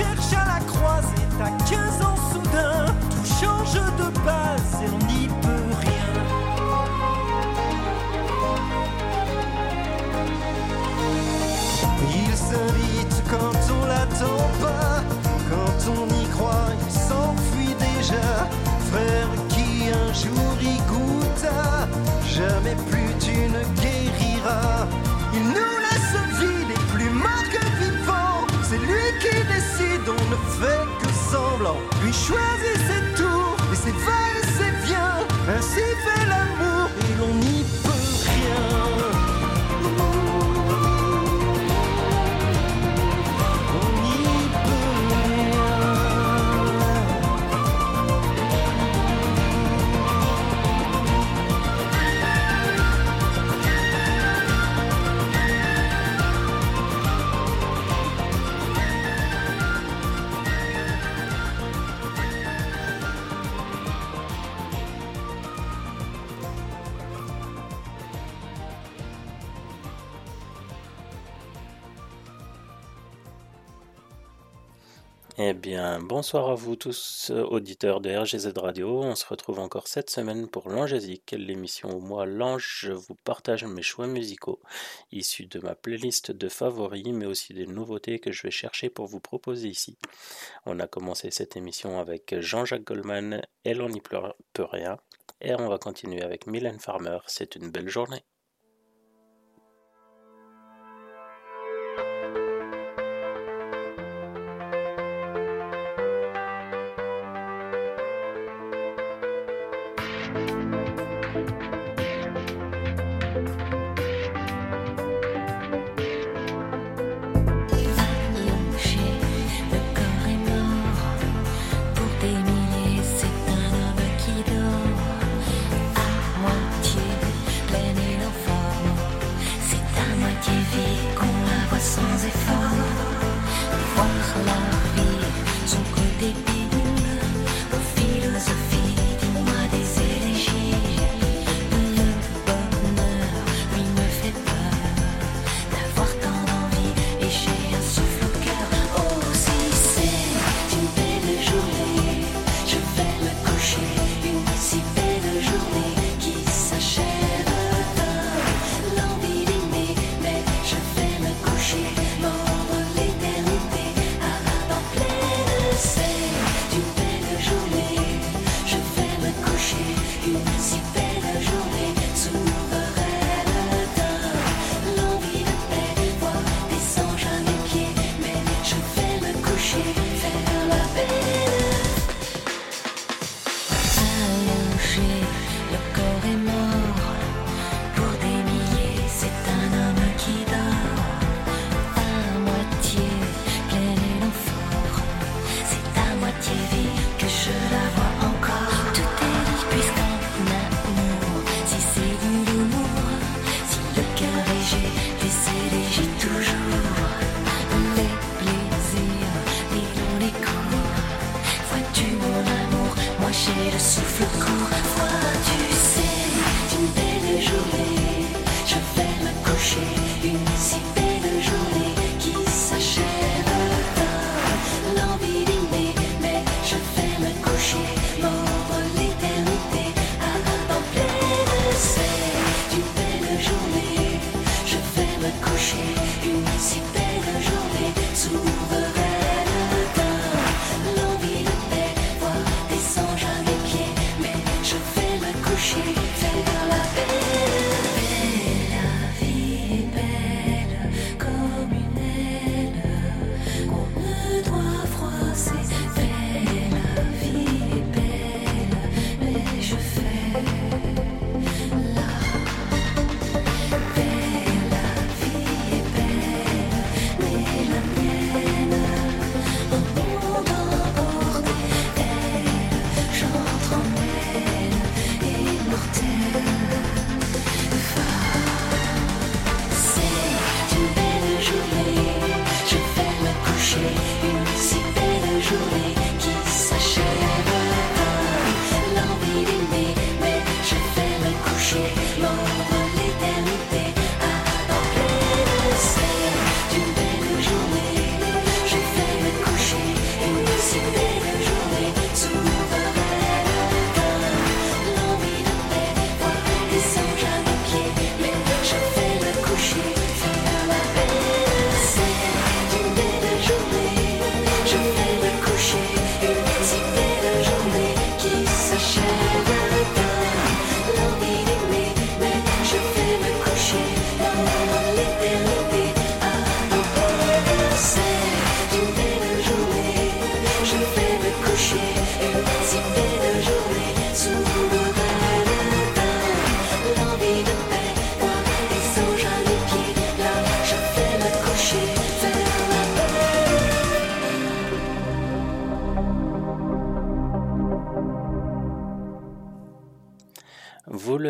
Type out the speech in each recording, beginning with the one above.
cherche à Bien, bonsoir à vous tous, euh, auditeurs de RGZ Radio. On se retrouve encore cette semaine pour Langésique, l'émission où moi, Lange, je vous partage mes choix musicaux, issus de ma playlist de favoris, mais aussi des nouveautés que je vais chercher pour vous proposer ici. On a commencé cette émission avec Jean-Jacques Goldman, Elle on n'y peut rien, et on va continuer avec Mylène Farmer, C'est une belle journée. Fais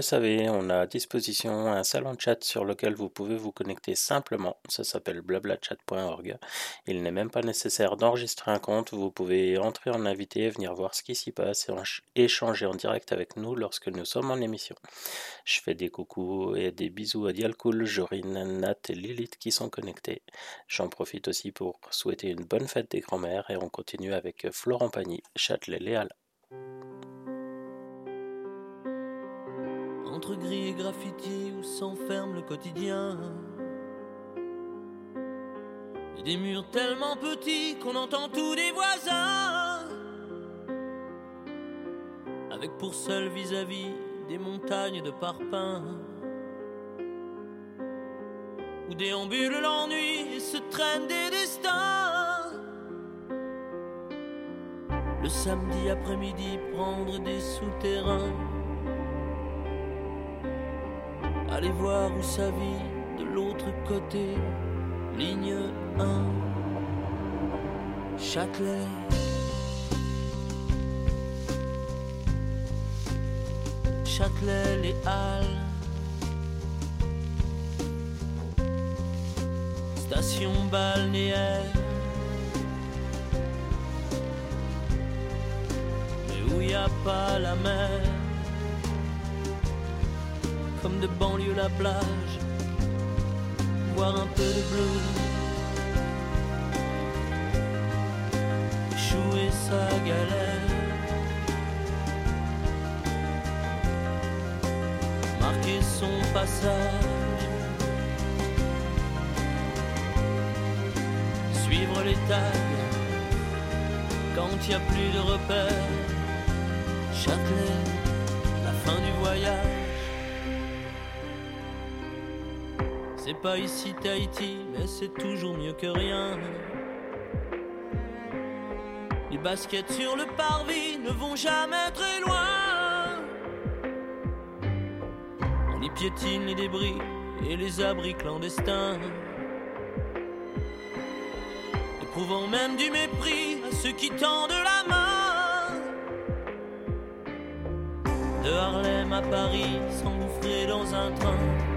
le savez, on a à disposition un salon de chat sur lequel vous pouvez vous connecter simplement. Ça s'appelle blablachat.org. Il n'est même pas nécessaire d'enregistrer un compte. Vous pouvez entrer en invité, venir voir ce qui s'y passe et échanger en direct avec nous lorsque nous sommes en émission. Je fais des coucous et des bisous à Dialcool, Jorine, Nat et Lilith qui sont connectés. J'en profite aussi pour souhaiter une bonne fête des grands-mères et on continue avec Florent Pagny, Châtelet-Léal. Entre gris et graffiti où s'enferme le quotidien. Et des murs tellement petits qu'on entend tous des voisins. Avec pour seul vis-à-vis des montagnes de parpaings. Où déambule l'ennui et se traînent des destins. Le samedi après-midi, prendre des souterrains Allez voir où ça vit de l'autre côté, ligne 1, Châtelet. Châtelet, les Halles. Station balnéaire. Mais où y a pas la mer? Comme de banlieue la plage, voir un peu de bleu, échouer sa galère, marquer son passage, suivre les tags. Quand il n'y a plus de repères, Châtelet, la fin du voyage. C'est pas ici Tahiti, mais c'est toujours mieux que rien. Les baskets sur le parvis ne vont jamais très loin. On y piétine les débris et les abris clandestins. Éprouvant même du mépris à ceux qui tendent la main. De Harlem à Paris, s'engouffrer dans un train.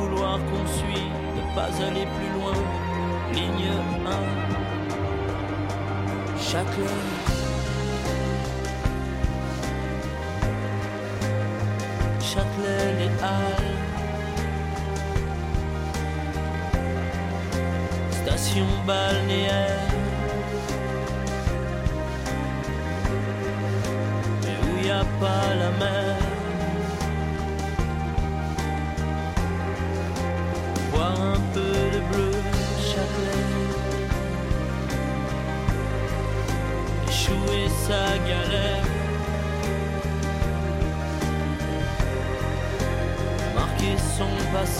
Couloir qu'on suit, ne pas aller plus loin. Ligne 1, Châtelet. Châtelet, les Halles. Station balnéaire. Mais où y a pas la mer?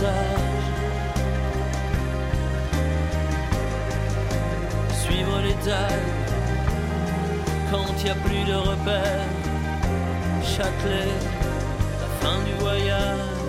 Passage. Suivre les quand il n'y a plus de repères. Châtelet, la fin du voyage.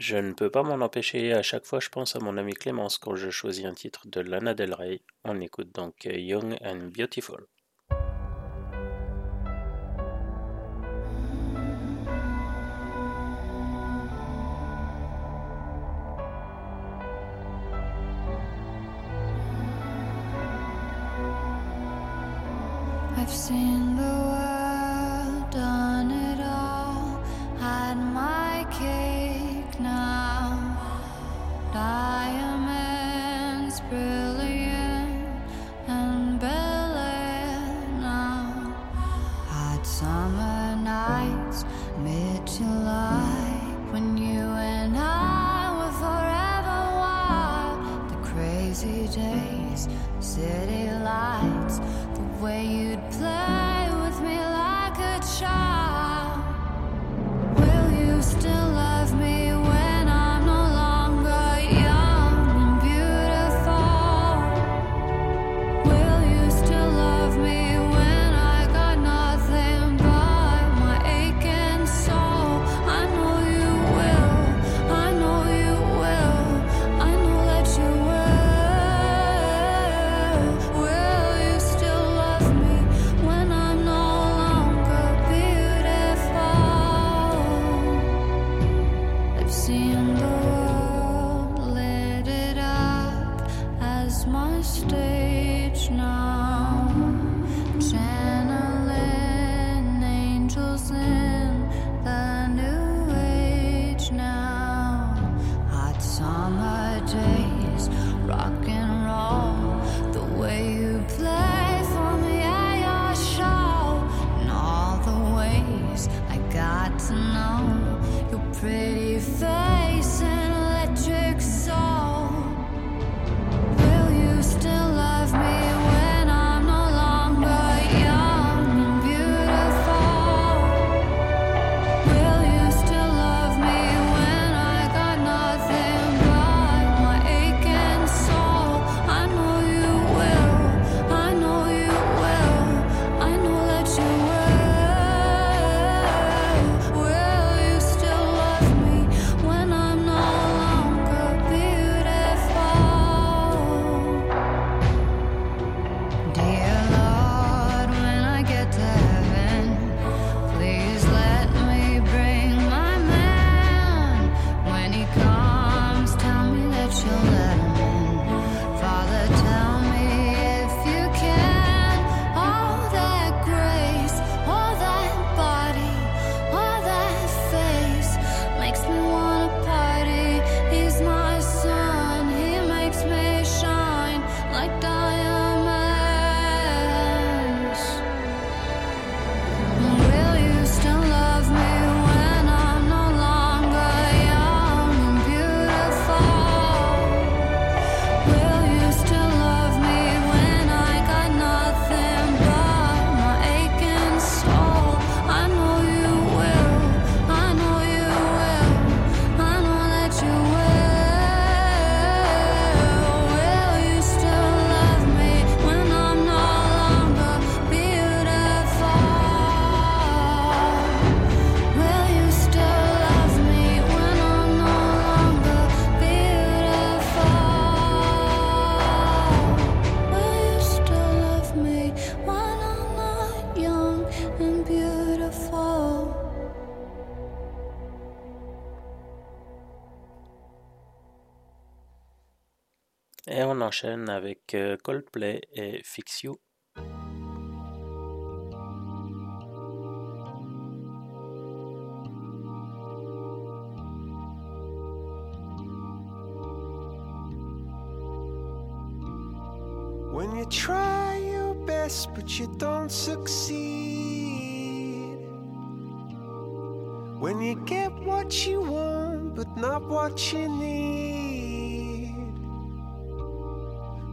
Je ne peux pas m'en empêcher, à chaque fois je pense à mon ami Clémence quand je choisis un titre de Lana Del Rey. On écoute donc Young and Beautiful. enchaîne avec euh, Coldplay et Fix You. When you try your best but you don't succeed. When you get what you want but not what you need.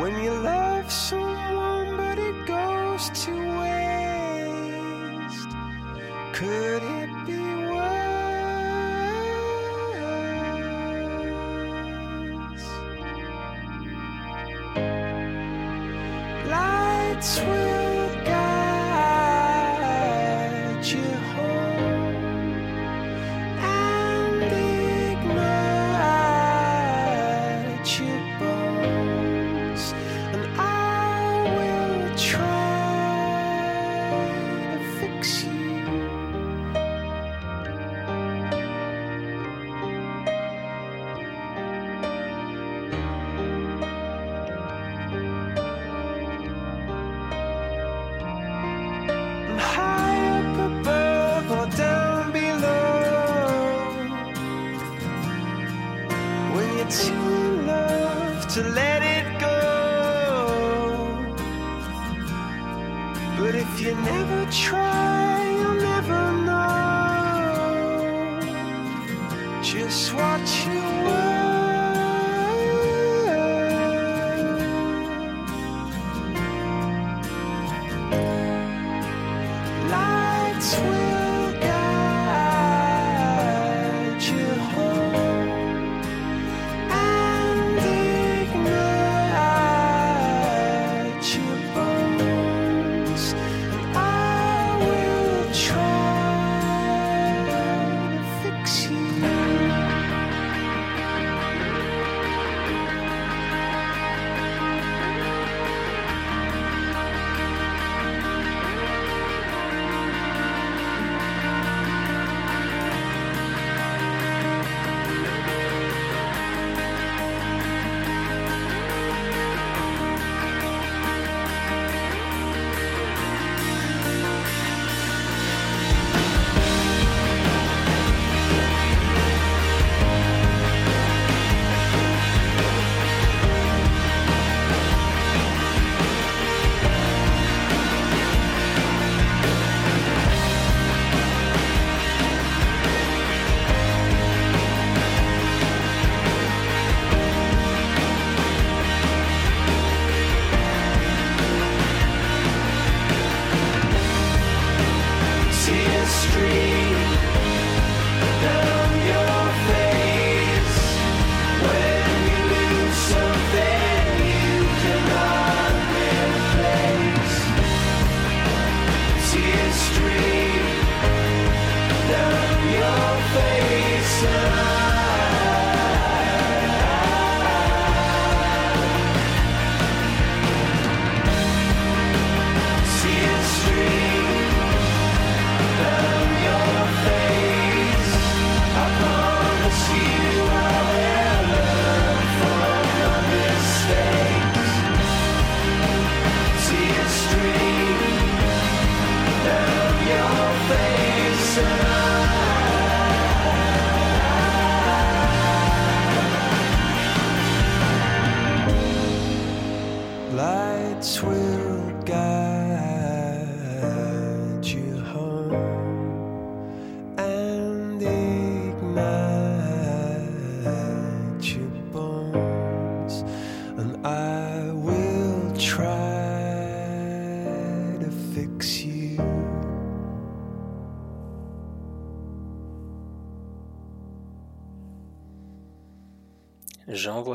When you love someone but it goes to waste, could it be worse? Lights will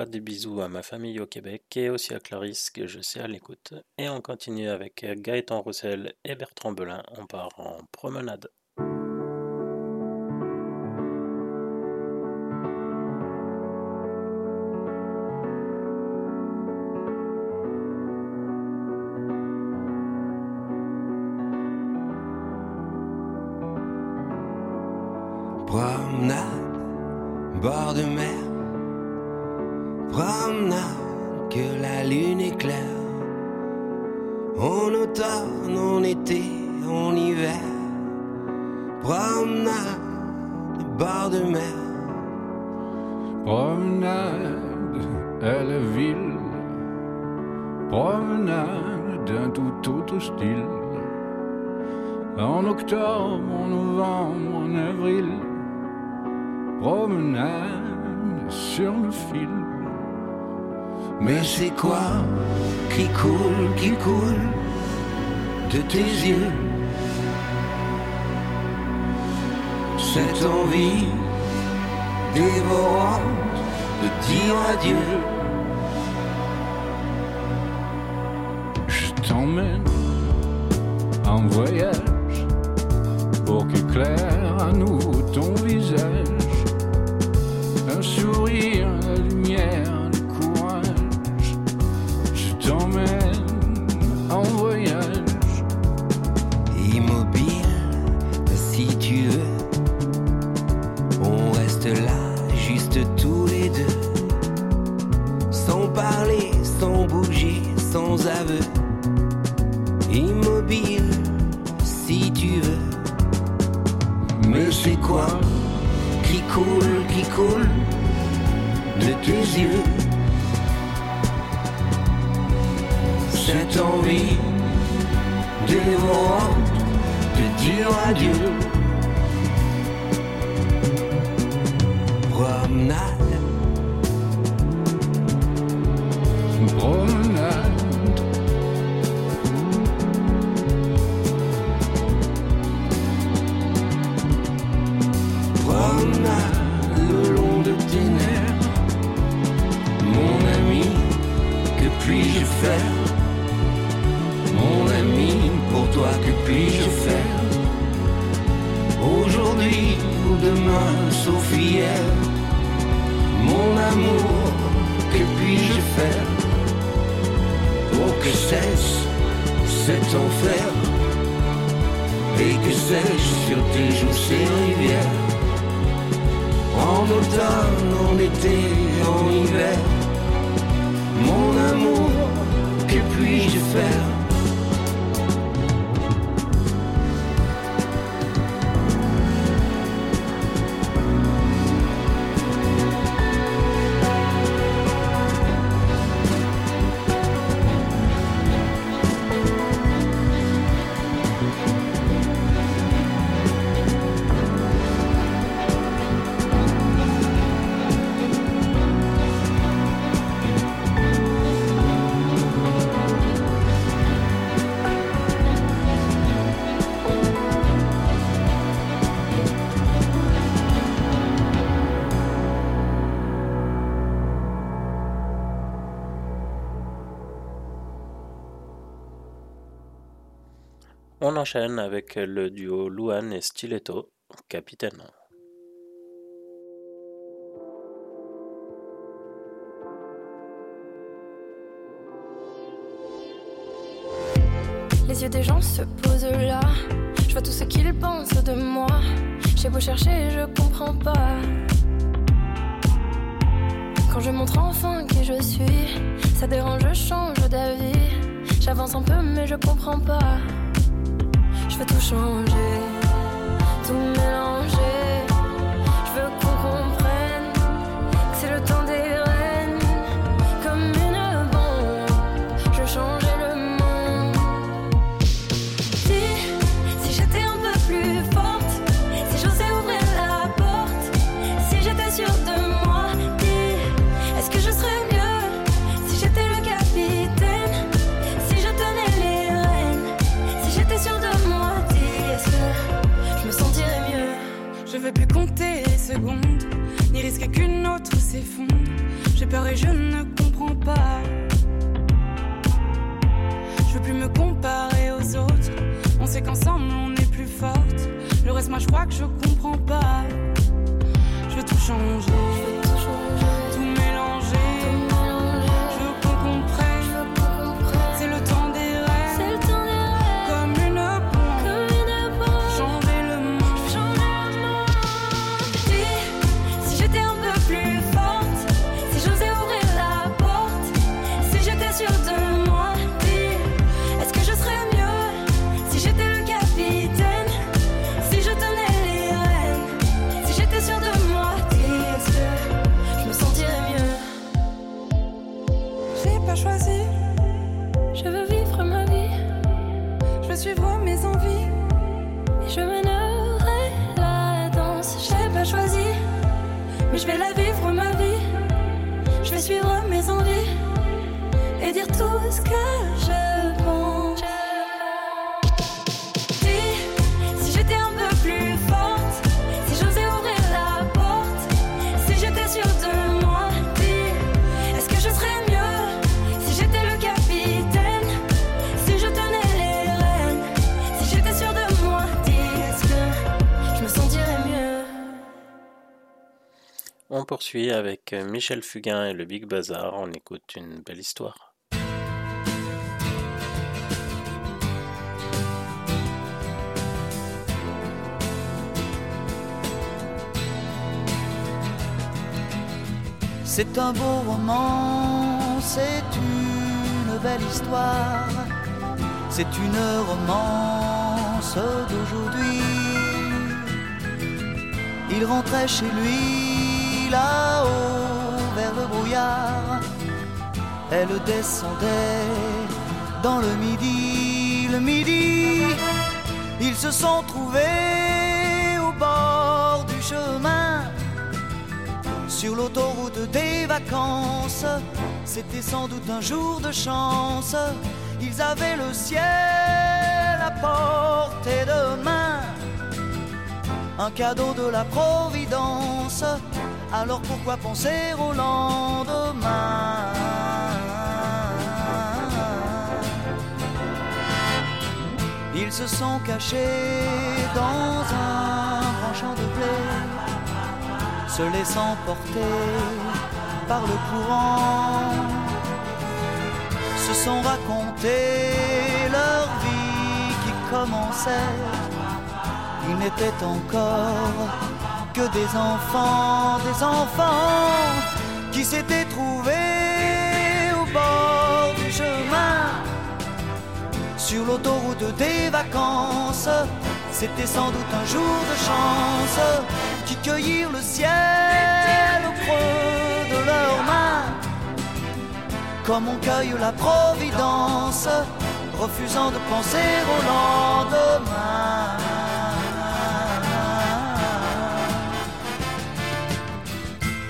Des bisous à ma famille au Québec et aussi à Clarisse que je sais à l'écoute. Et on continue avec Gaëtan Roussel et Bertrand Belin. On part en promenade. Promenade, bord de mer. Promenade, que la lune éclaire. En automne, en été, en hiver. Promenade, bord de mer. Promenade à la ville, promenade d'un tout autre style. En octobre, en novembre, en avril, promenade sur le fil. Mais c'est quoi qui coule, qui coule de tes yeux Cette envie dévorante de dire adieu. Je t'emmène en voyage pour qu'éclaire à nouveau ton visage. Un sourire, Immobile, si tu veux. Mais c'est quoi qui coule, qui coule de tes yeux? Cette envie dévorante de dire adieu. Promenade, Mon ami, pour toi, que puis-je faire? Aujourd'hui ou demain, sauf hier. Mon amour, que puis-je faire? Pour que cesse cet enfer? Et que sèche sur tes joues ces rivières? En automne, en été, en hiver, mon amour, que puis-je faire avec le duo Luan et Stiletto, Capitaine. Les yeux des gens se posent là. Je vois tout ce qu'ils pensent de moi. J'ai beau chercher, je comprends pas. Quand je montre enfin qui je suis, ça dérange, je change d'avis. J'avance un peu, mais je comprends pas. Je veux tout changer, tout mélanger. Secondes, ni risquer qu'une autre s'effondre. J'ai peur et je ne comprends pas. Je veux plus me comparer aux autres. On sait qu'ensemble on est plus forte. Le reste, moi je crois que je comprends pas. Je veux Tout changer, Je veux suivre mes envies. et je mènerai la danse. J'ai pas choisi, mais je vais la vivre ma vie. Je vais suivre mes envies et dire tout ce que je On poursuit avec euh, Michel Fugain et le Big Bazar. On écoute une belle histoire. C'est un beau roman, c'est une belle histoire, c'est une romance d'aujourd'hui. Il rentrait chez lui là-haut vers le brouillard, elle descendait dans le midi, le midi. Ils se sont trouvés au bord du chemin sur l'autoroute des vacances. C'était sans doute un jour de chance. Ils avaient le ciel à portée de main. Un cadeau de la Providence. Alors pourquoi penser au lendemain Ils se sont cachés dans un grand champ de blé se laissant porter par le courant, se sont racontés leur vie qui commençait. Ils n'étaient encore que des enfants, des enfants qui s'étaient trouvés au bord du chemin, sur l'autoroute des vacances. C'était sans doute un jour de chance qui cueillirent le ciel au creux de leurs mains, comme on cueille la providence, refusant de penser au lendemain.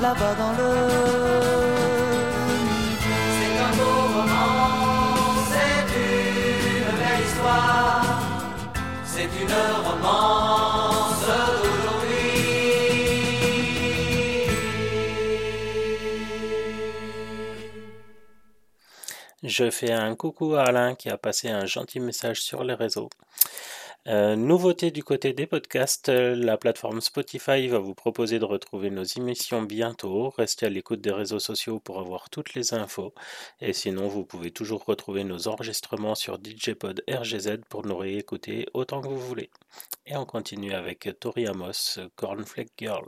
là-bas dans le midi. C'est un beau roman, c'est une belle histoire. C'est une romance d'aujourd'hui. Je fais un coucou à Alain qui a passé un gentil message sur les réseaux. Euh, nouveauté du côté des podcasts, euh, la plateforme Spotify va vous proposer de retrouver nos émissions bientôt. Restez à l'écoute des réseaux sociaux pour avoir toutes les infos. Et sinon, vous pouvez toujours retrouver nos enregistrements sur DJpod RGZ pour nous réécouter autant que vous voulez. Et on continue avec Tori Amos, Cornflake Girl.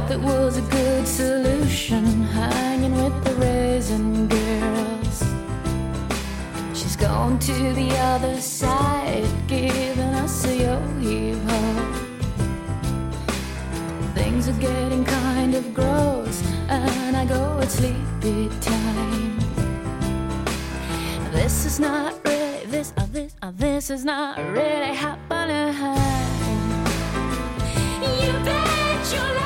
thought it was a good solution. Hanging with the raisin girls. She's gone to the other side, giving us a yo heave Things are getting kind of gross, and I go at sleepy time. This is not really this, uh, this, uh, this is not really happening. You bet your life.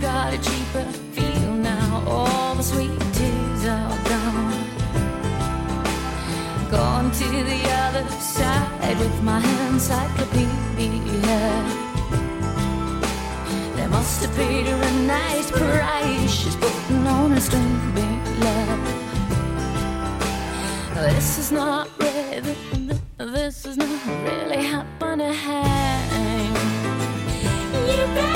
got a cheaper feel now. All the sweet tears are gone. Gone to the other side with my encyclopedia. They must have paid her a nice price. She's putting on a string love. This is not really, this is not really happening. You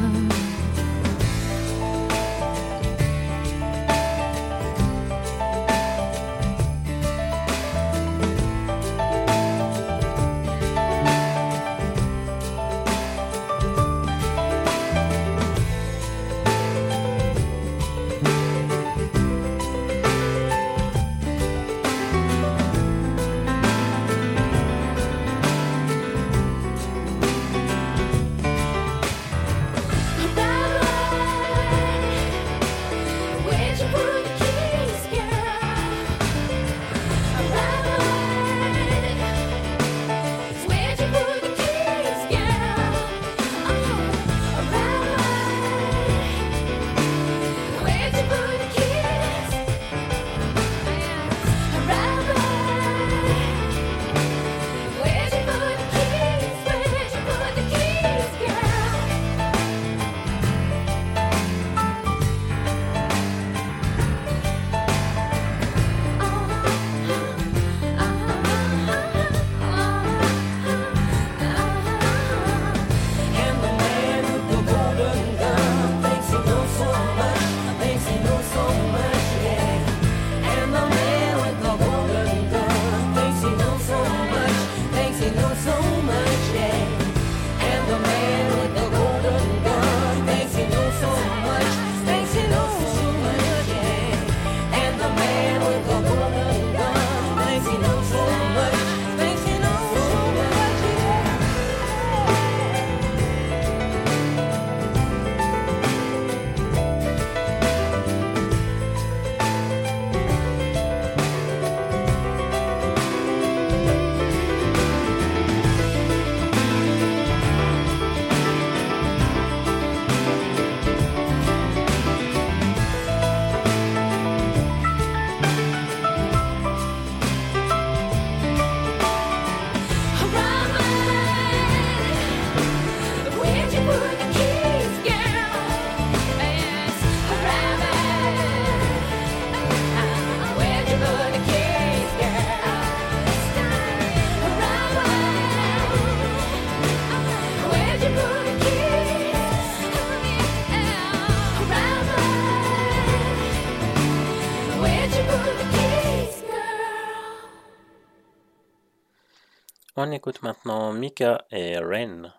On écoute maintenant Mika et Ren.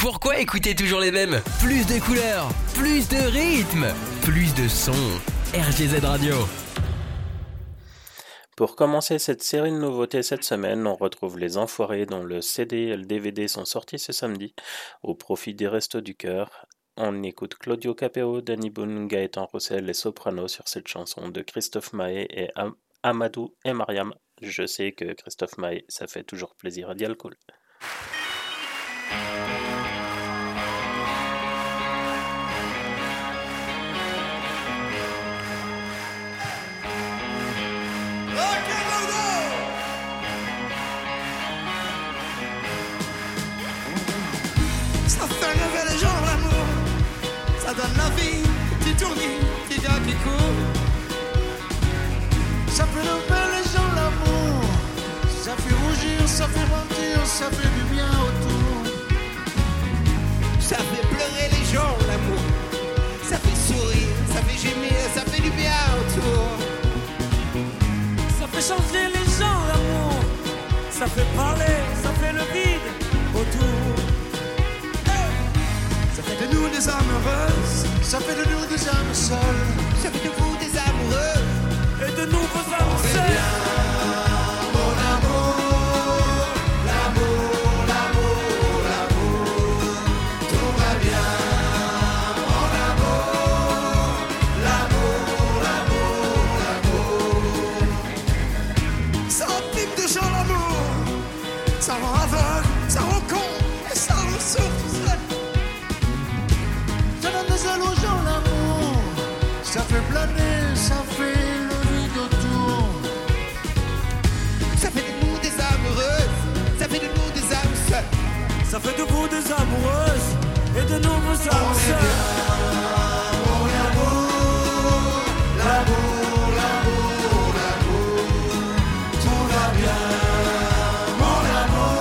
Pourquoi écouter toujours les mêmes? Plus de couleurs, plus de rythme, plus de sons. RGZ Radio. Pour commencer cette série de nouveautés cette semaine, on retrouve Les Enfoirés dont le CD et le DVD sont sortis ce samedi au profit des Restos du Cœur. On écoute Claudio Capeo, Danny Boone, Gaëtan Roussel et Soprano sur cette chanson de Christophe Maé et Am- Amadou et Mariam. Je sais que Christophe Maé, ça fait toujours plaisir à Dialcool. Ça fait rêver les gens l'amour. Ça donne la vie, petit tournis, petit gars qui court Ça fait lever les gens l'amour. Ça fait rougir, ça fait mentir, ça fait l'amour. Ça fait sourire, ça fait gémir, ça fait du bien autour. Ça fait changer les gens, l'amour. Ça fait parler, ça fait le vide autour. Ça fait de nous des âmes heureuses. Ça fait de nous des âmes seules. Ça fait de vous des amoureux Et de nouveaux âmes seuls. Ça fait de vous des amoureuses et de nouveaux âmes seuls. Mon amour, l'amour, l'amour, l'amour, tout va bien. Mon amour,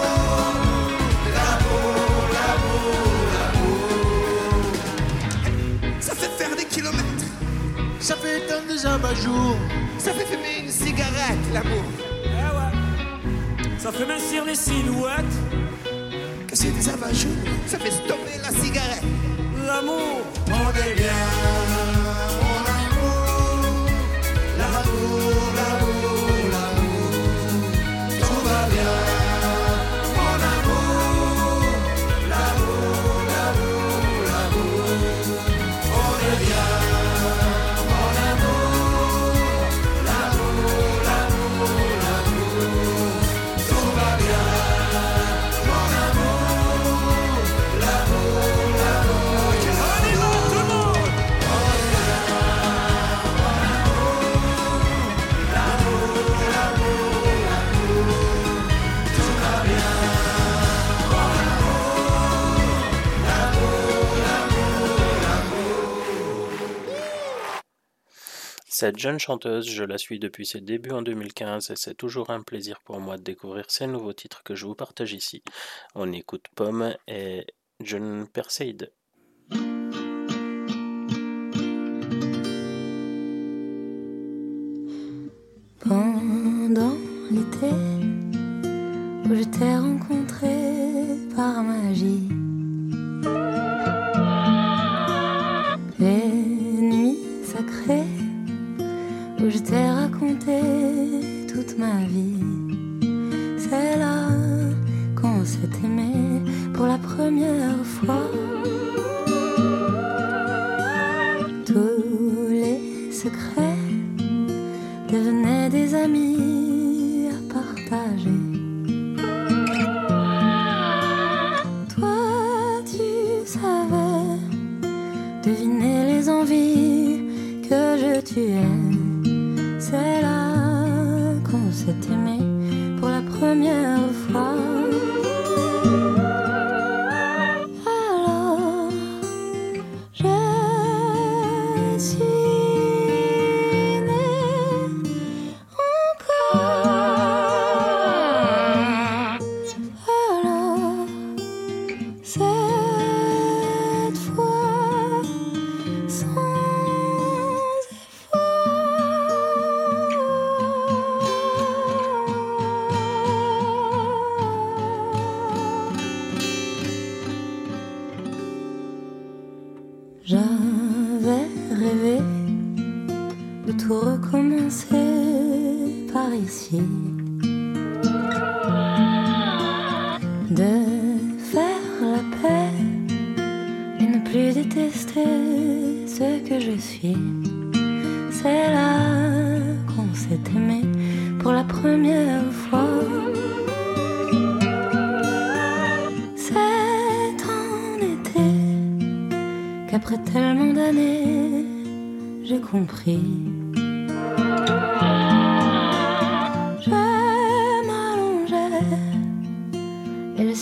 l'amour, l'amour, l'amour. Ça fait faire des kilomètres, ça fait éteindre des abat-jours, ça fait fumer une cigarette, l'amour. Eh ouais. Ça fait mincir les silhouettes. Casser des abat-jours, ça fait stopper la cigarette. L'amour. On est bien, mon amour, l'amour, l'amour, Cette jeune chanteuse, je la suis depuis ses débuts en 2015 et c'est toujours un plaisir pour moi de découvrir ces nouveaux titres que je vous partage ici. On écoute Pomme et John Perseid. Pendant l'été où je t'ai rencontré par magie, je t'ai raconté toute ma vie, c'est là qu'on s'est aimé pour la première fois. Tous les secrets devenaient des amis à partager. Toi, tu savais deviner les envies que je tuais. S'est aimé pour la première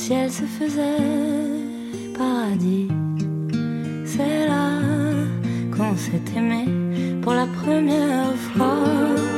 ciel se faisait paradis. C'est là qu'on s'est aimé pour la première fois.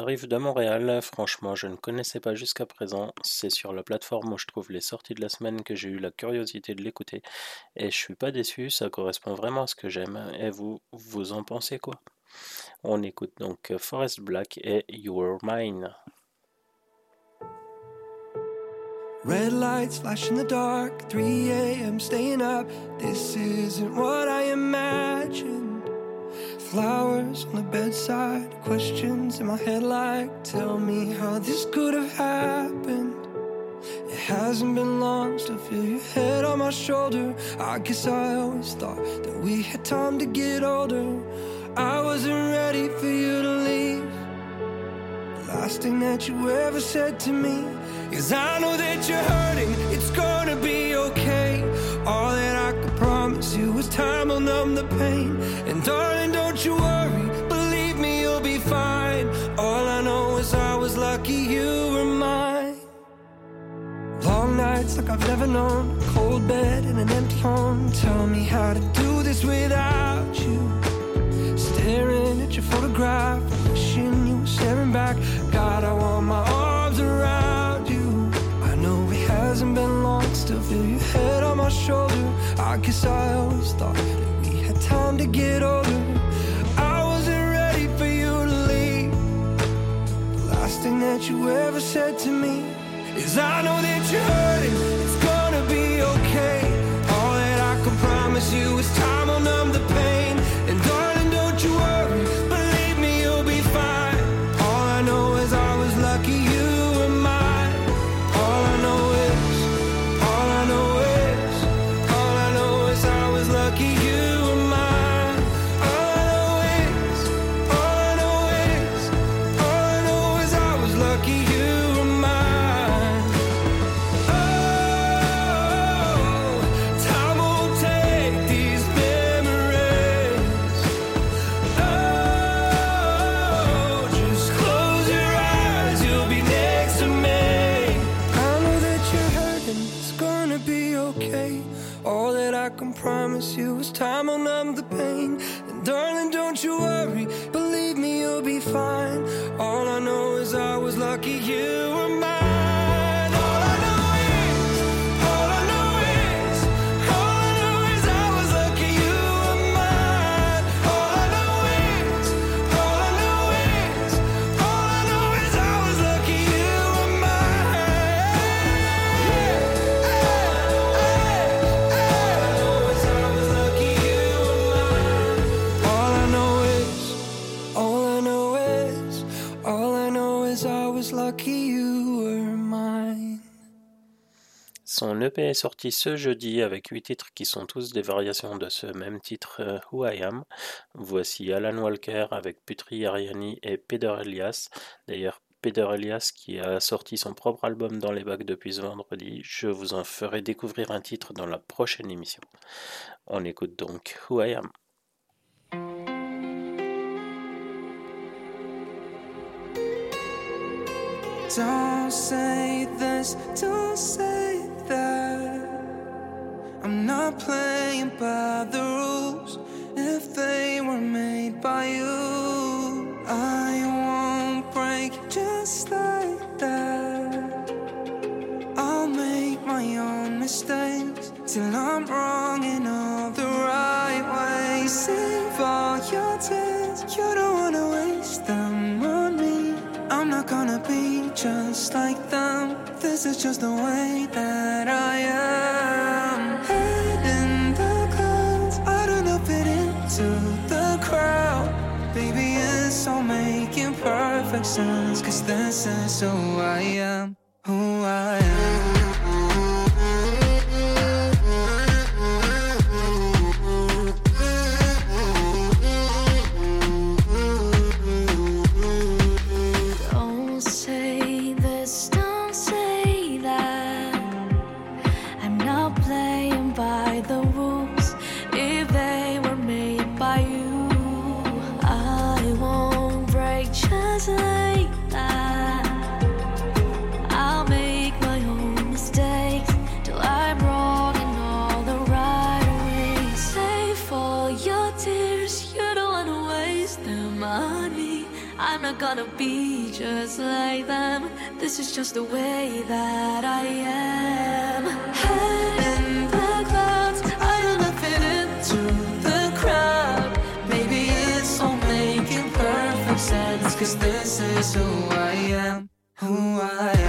Arrive de Montréal, franchement je ne connaissais pas jusqu'à présent, c'est sur la plateforme où je trouve les sorties de la semaine que j'ai eu la curiosité de l'écouter et je suis pas déçu, ça correspond vraiment à ce que j'aime et vous, vous en pensez quoi? On écoute donc Forest Black et You Were Mine. Red lights flash in the dark, 3 a.m. staying up. This isn't what I imagined. Flowers on the bedside, questions in my head like, tell me how this could have happened. It hasn't been long, still feel your head on my shoulder. I guess I always thought that we had time to get older. I wasn't ready for you to leave. The last thing that you ever said to me is I know that you're hurting, it's gonna be okay. All that You is time will numb the pain. And darling, don't you worry, believe me, you'll be fine. All I know is I was lucky you were mine. Long nights like I've never known, cold bed in an empty home. Tell me how to do this without you. Staring at your photograph, wishing you were staring back. God, I want my arms around you. I know it hasn't been still feel your head on my shoulder. I guess I always thought that we had time to get older. I wasn't ready for you to leave. The last thing that you ever said to me is I know that you're hurting, it's gonna be okay. All that I can promise you is time will was lucky you were mine. Son EP est sorti ce jeudi avec 8 titres qui sont tous des variations de ce même titre euh, Who I Am. Voici Alan Walker avec Putri Ariani et Peter Elias. D'ailleurs, Peter Elias qui a sorti son propre album dans les bacs depuis ce vendredi. Je vous en ferai découvrir un titre dans la prochaine émission. On écoute donc Who I Am. Don't say this, don't say that. I'm not playing by the rules if they were made by you. I won't break just like that. I'll make my own mistakes till I'm wrong in all the right ways. Save all your tears, you don't wanna me. I'm not gonna be just like them. This is just the way that I am. Head in the clouds, I don't know fit into the crowd. Baby, it's all making perfect sense. Cause this is who I am, who I am. Gonna be just like them. This is just the way that I am. Head in the clouds, I don't fit into the crowd. Maybe it's all making perfect sense. Cause this is who I am, who I am.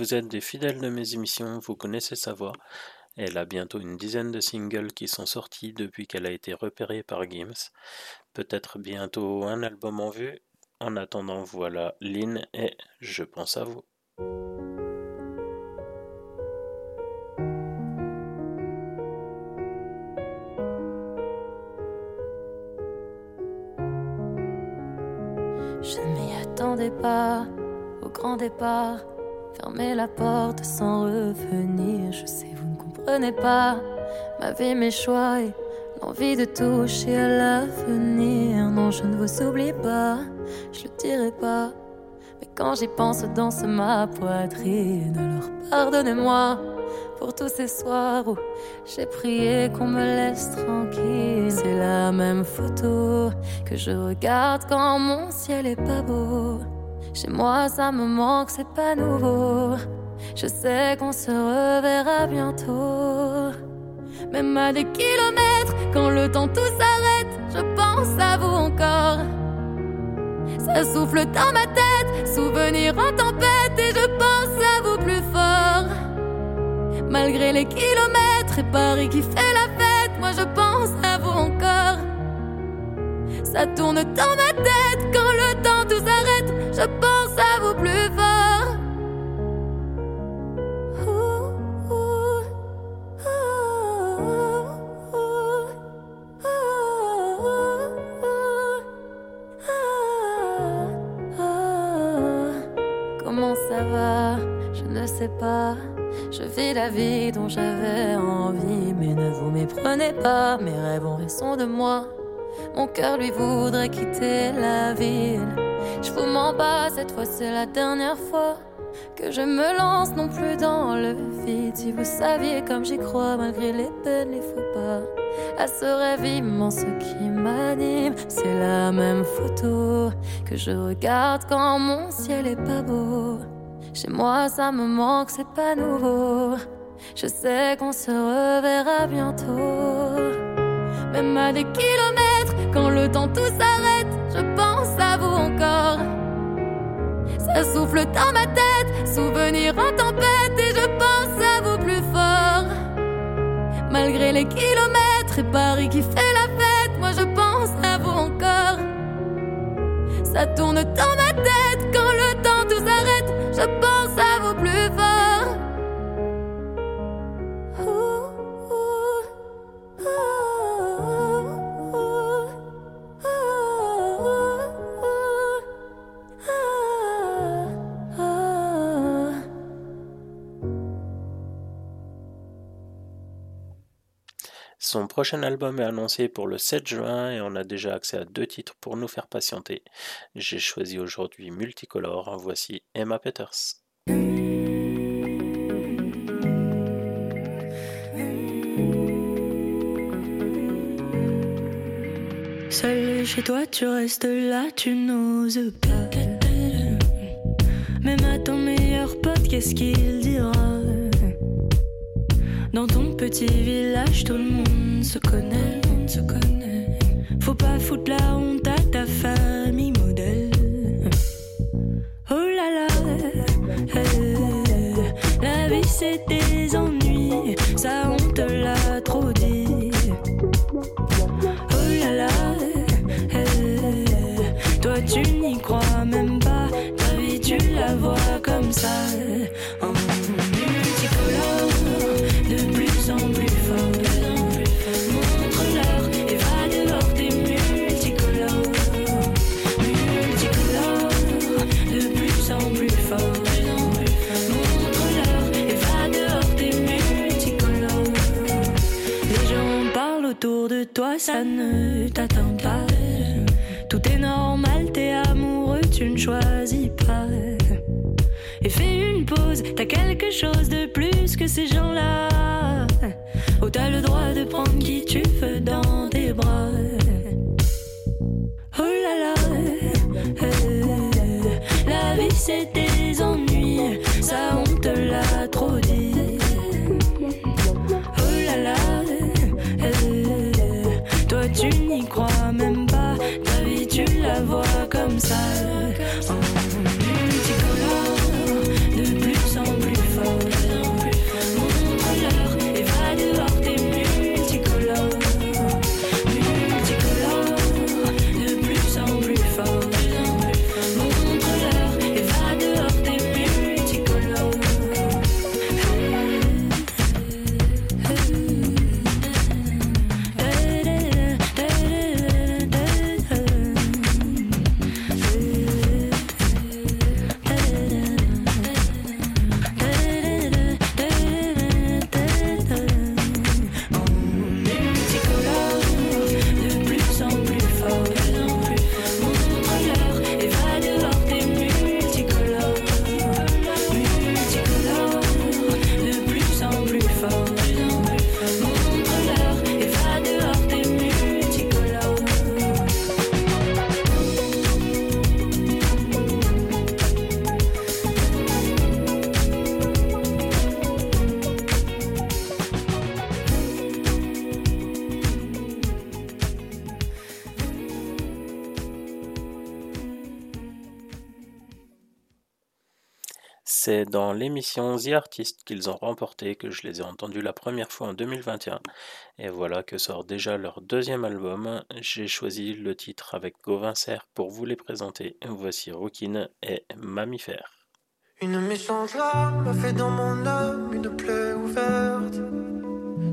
Vous êtes des fidèles de mes émissions, vous connaissez sa voix. Elle a bientôt une dizaine de singles qui sont sortis depuis qu'elle a été repérée par Gims. Peut-être bientôt un album en vue. En attendant, voilà Lynn et Je pense à vous. Je ne m'y attendais pas au grand départ. Fermer la porte sans revenir. Je sais, vous ne comprenez pas ma vie, mes choix et l'envie de toucher à l'avenir. Non, je ne vous oublie pas, je le dirai pas. Mais quand j'y pense, danse ma poitrine. Alors pardonnez-moi pour tous ces soirs où j'ai prié qu'on me laisse tranquille. C'est la même photo que je regarde quand mon ciel est pas beau. Chez moi, ça me manque, c'est pas nouveau. Je sais qu'on se reverra bientôt. Même à des kilomètres, quand le temps tout s'arrête, je pense à vous encore. Ça souffle dans ma tête, souvenir en tempête, et je pense à vous plus fort. Malgré les kilomètres et Paris qui fait la fête, moi je pense à vous encore. Ça tourne dans ma tête quand je pense à vous plus fort. Comment ça va? Je ne sais pas. Je vis la vie dont j'avais envie, mais ne vous méprenez pas. Mes rêves ont raison de moi. Mon cœur lui voudrait quitter la ville. Je vous mens pas, cette fois c'est la dernière fois que je me lance non plus dans le vide. Si vous saviez comme j'y crois, malgré les peines, les faux pas, à ce rêve immense qui m'anime, c'est la même photo que je regarde quand mon ciel est pas beau. Chez moi, ça me manque, c'est pas nouveau. Je sais qu'on se reverra bientôt. Même à des kilomètres, quand le temps tout s'arrête, je pense à vous encore. Ça souffle dans ma tête, souvenir en tempête, et je pense à vous plus fort. Malgré les kilomètres et Paris qui fait la fête, moi je pense à vous encore. Ça tourne dans ma tête Son prochain album est annoncé pour le 7 juin et on a déjà accès à deux titres pour nous faire patienter. J'ai choisi aujourd'hui Multicolore, voici Emma Peters. Seul chez toi, tu restes là, tu n'oses pas. Même à ton meilleur pote, qu'est-ce qu'il dira? Dans ton petit village, tout le monde se connaît, se connaît. Faut pas foutre la honte à ta famille modèle. Oh là là, la vie c'est des ennuis, ça on te l'a trop dit. Oh là là, toi tu n'y crois même pas, ta vie tu la vois comme ça. Toi, ça ne t'atteint pas. Tout est normal, t'es amoureux, tu ne choisis pas. Et fais une pause, t'as quelque chose de plus que ces gens-là. Oh, t'as le droit de prendre qui tu veux dans tes bras. Oh là là, eh, la vie c'est des ennuis, vois C'est dans l'émission The Artist qu'ils ont remporté que je les ai entendus la première fois en 2021. Et voilà que sort déjà leur deuxième album. J'ai choisi le titre avec Gauvin Serre pour vous les présenter. Voici Rookin et Mammifère. Une méchante lame a fait dans mon âme une plaie ouverte.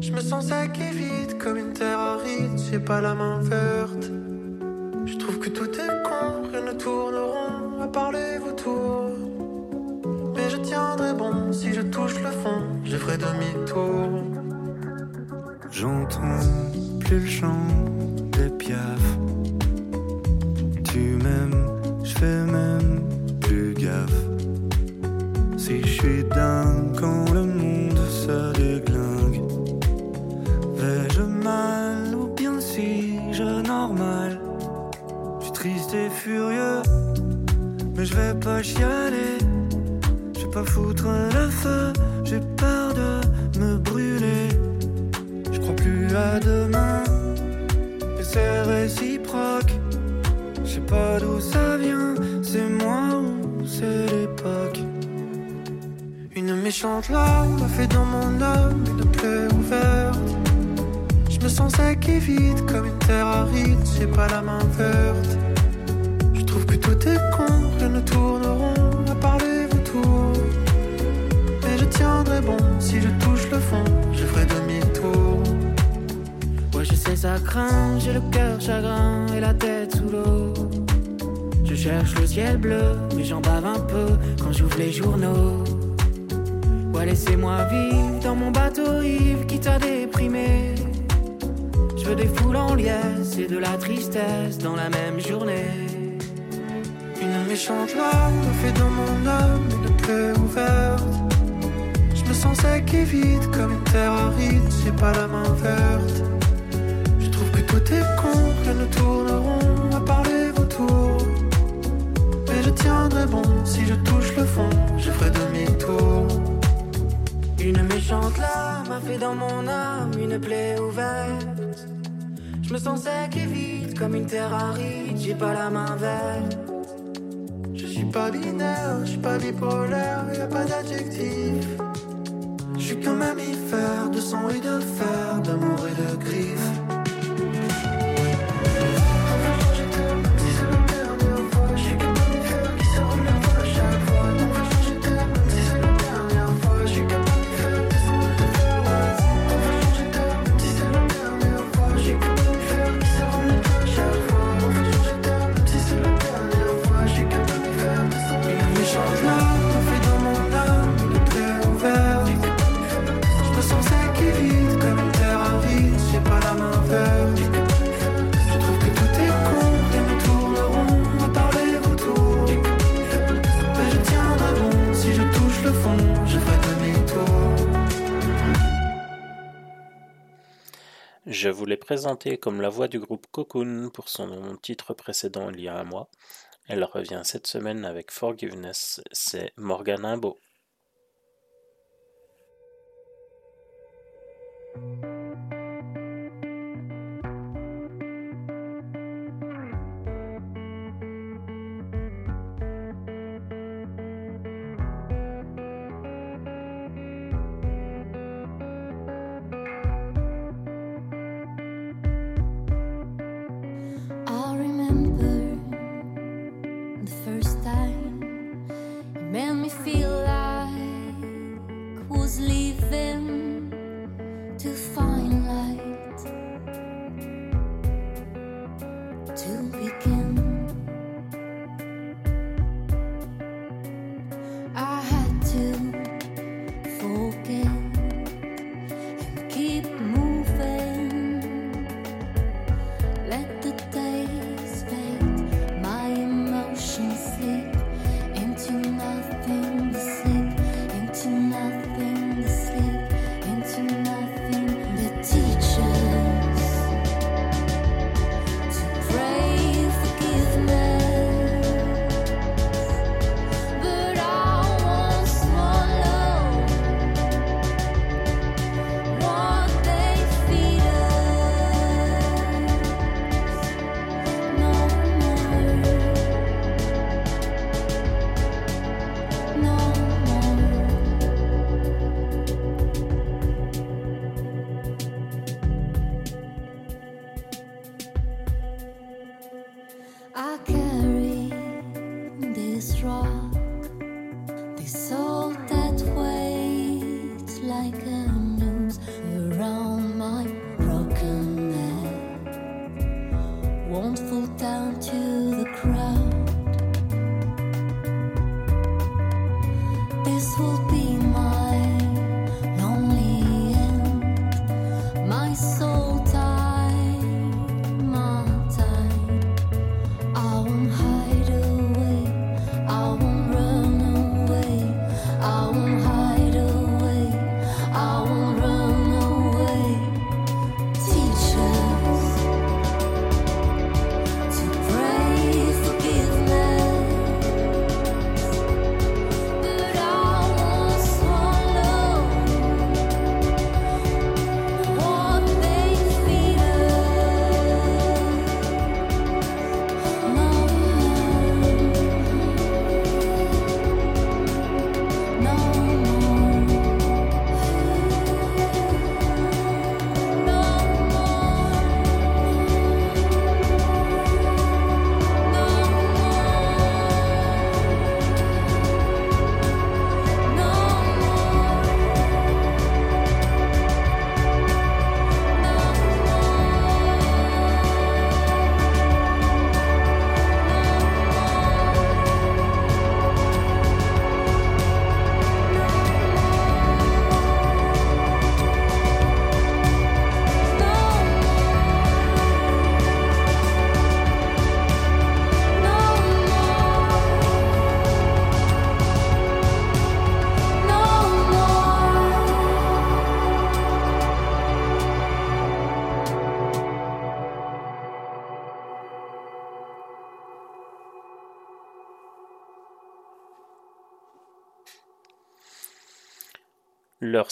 Je me sens sec vide comme une terre aride, j'ai pas la main verte. Je trouve que tout est con, rien ne tourne à part les vautours. Je tiendrai bon si je touche le fond, je ferai demi-tour. J'entends plus le chant des piafs. Tu m'aimes, Je fais même plus gaffe. Si je suis dingue quand le monde se déglingue, vais-je mal ou bien si je normal? Je suis triste et furieux, mais je vais pas chialer. Pas foutre le feu, j'ai peur de me brûler. Je crois plus à demain, et c'est réciproque. Je sais pas d'où ça vient, c'est moi ou c'est l'époque. Une méchante larme a fait dans mon âme une plaie ouverte. Je me sens sec et vide comme une terre aride, j'ai pas la main verte. Et la tête sous l'eau. Je cherche le ciel bleu, mais j'en bave un peu quand j'ouvre les journaux. Ouais, laissez-moi vivre dans mon bateau ivre qui t'a déprimé. Je veux des foules en liesse et de la tristesse dans la même journée. Une méchante larme fait dans mon âme une plaie ouverte. Je me sens sec et vide comme une terre aride, j'ai pas la main verte. Tourneront à part les vautours. Mais je tiendrai bon si je touche le fond, je ferai demi-tour. Une méchante lame a fait dans mon âme une plaie ouverte. Je me sens sec et vide comme une terre aride, j'ai pas la main verte. Je suis pas binaire, je suis pas bipolaire, y a pas d'adjectif. Je suis qu'un mammifère de sang et de fer, d'amour et de griffes. Je vous l'ai présenté comme la voix du groupe Cocoon pour son titre précédent il y a un mois. Elle revient cette semaine avec Forgiveness, c'est Morgan Imbo. Me feel like was leaving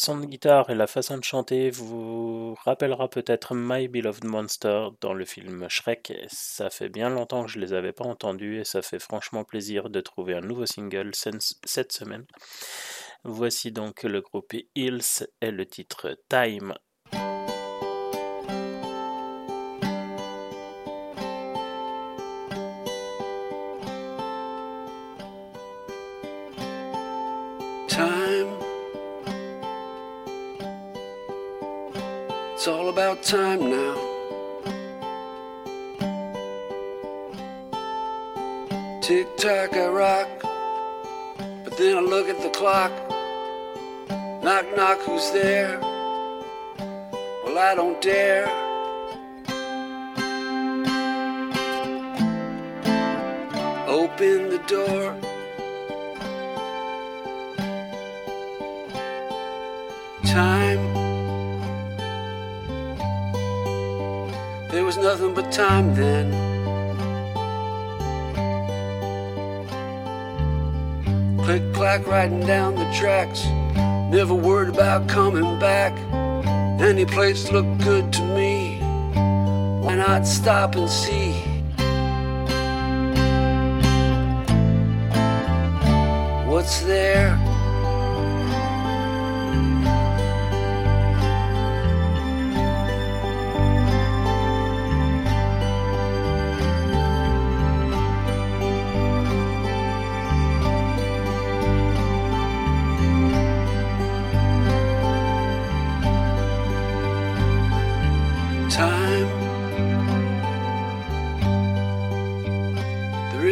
son de guitare et la façon de chanter vous rappellera peut-être My Beloved Monster dans le film Shrek. Ça fait bien longtemps que je les avais pas entendus et ça fait franchement plaisir de trouver un nouveau single cette semaine. Voici donc le groupe Hills et le titre. Time. It's all about time now. Tick tock, I rock. But then I look at the clock. Knock, knock, who's there? Well, I don't dare. Open the door. Time. There was nothing but time then. Click clack riding down the tracks. Never worried about coming back. Any place looked good to me. Why not stop and see? What's there?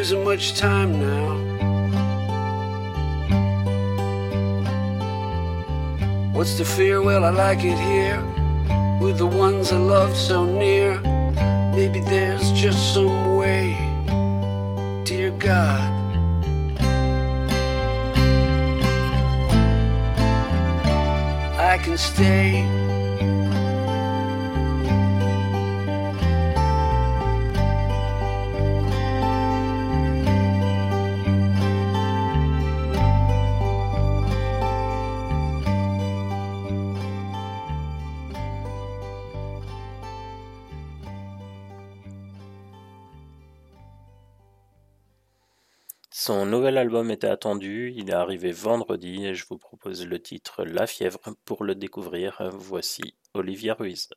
Isn't much time now. What's the fear? Well, I like it here with the ones I love so near. Maybe there's just some way, dear God. I can stay. Son nouvel album était attendu, il est arrivé vendredi et je vous propose le titre La fièvre pour le découvrir. Voici Olivia Ruiz.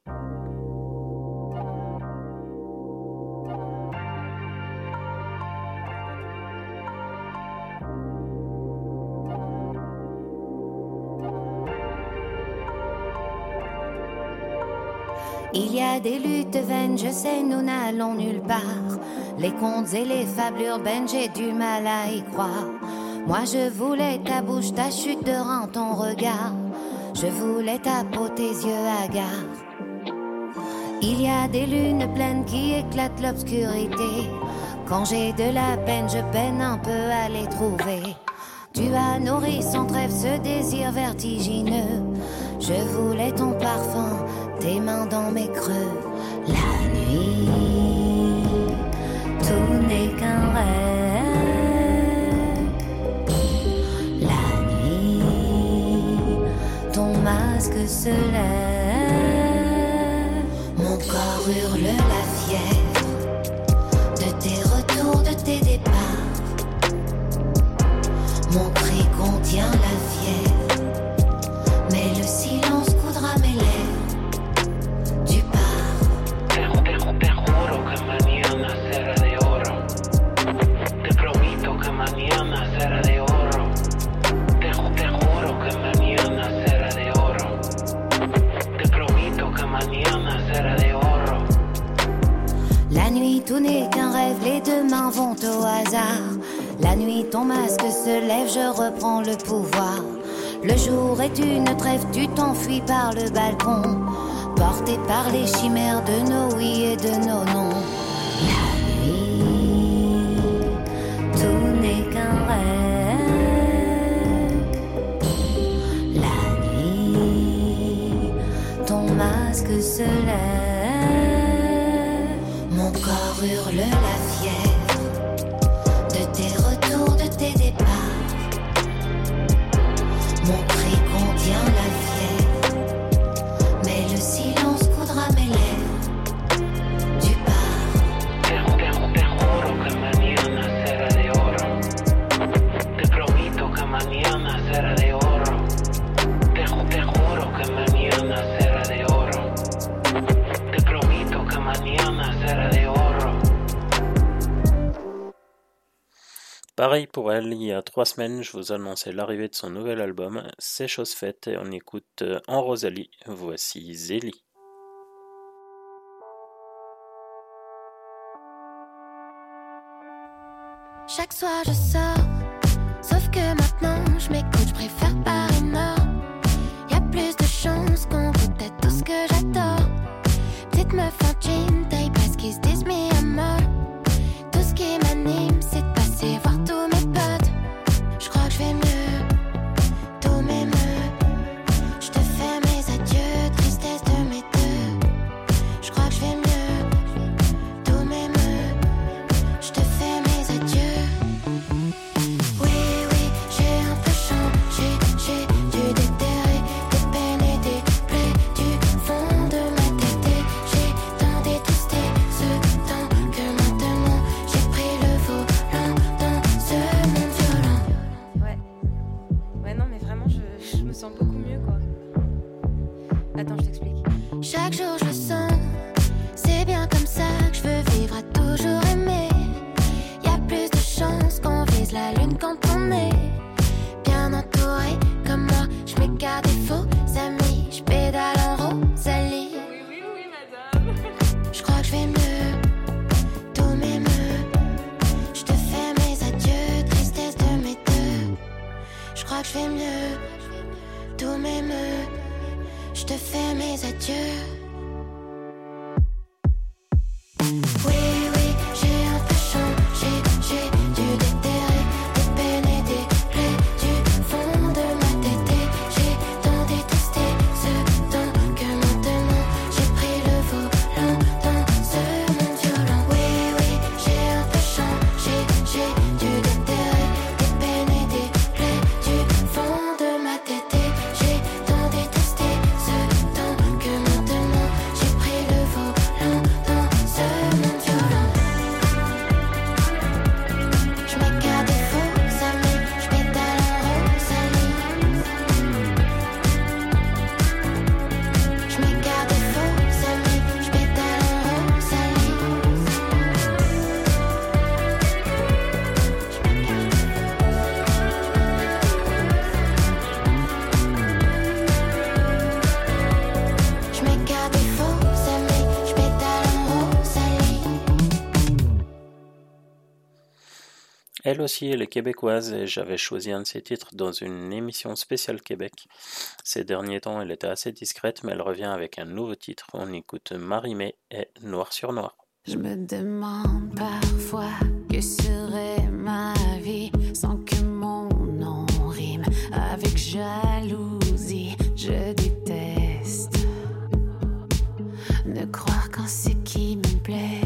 Il y a des luttes vaines, je sais, nous n'allons nulle part. Les contes et les fables urbaines, j'ai du mal à y croire. Moi, je voulais ta bouche, ta chute de rein, ton regard. Je voulais ta peau, tes yeux hagards. Il y a des lunes pleines qui éclatent l'obscurité. Quand j'ai de la peine, je peine un peu à les trouver. Tu as nourri sans trêve ce désir vertigineux. Je voulais ton parfum, tes mains dans mes creux. La nuit, tout n'est qu'un rêve. La nuit, ton masque se lève. Mon corps hurle la fièvre de tes retours, de tes départs. Mon cri contient la fièvre, tout n'est qu'un rêve, les deux mains vont au hasard. La nuit, ton masque se lève, je reprends le pouvoir. Le jour est une trêve, tu t'enfuis par le balcon. Porté par les chimères de nos oui et de nos non. La nuit, tout n'est qu'un rêve. La nuit, ton masque se lève. Mon corps hurle la Pareil pour elle, il y a trois semaines, je vous annonçais l'arrivée de son nouvel album, C'est chose faite, on écoute euh, en Rosalie, voici Zélie. Chaque soir je sors, sauf que maintenant je m'écoute, je préfère. elle aussi, elle est québécoise et j'avais choisi un de ses titres dans une émission spéciale Québec. Ces derniers temps, elle était assez discrète, mais elle revient avec un nouveau titre. On écoute Marie-Mé et Noir sur Noir. Je me demande parfois que serait ma vie sans que mon nom rime avec jalousie. Je déteste ne croire qu'en ce qui me plaît.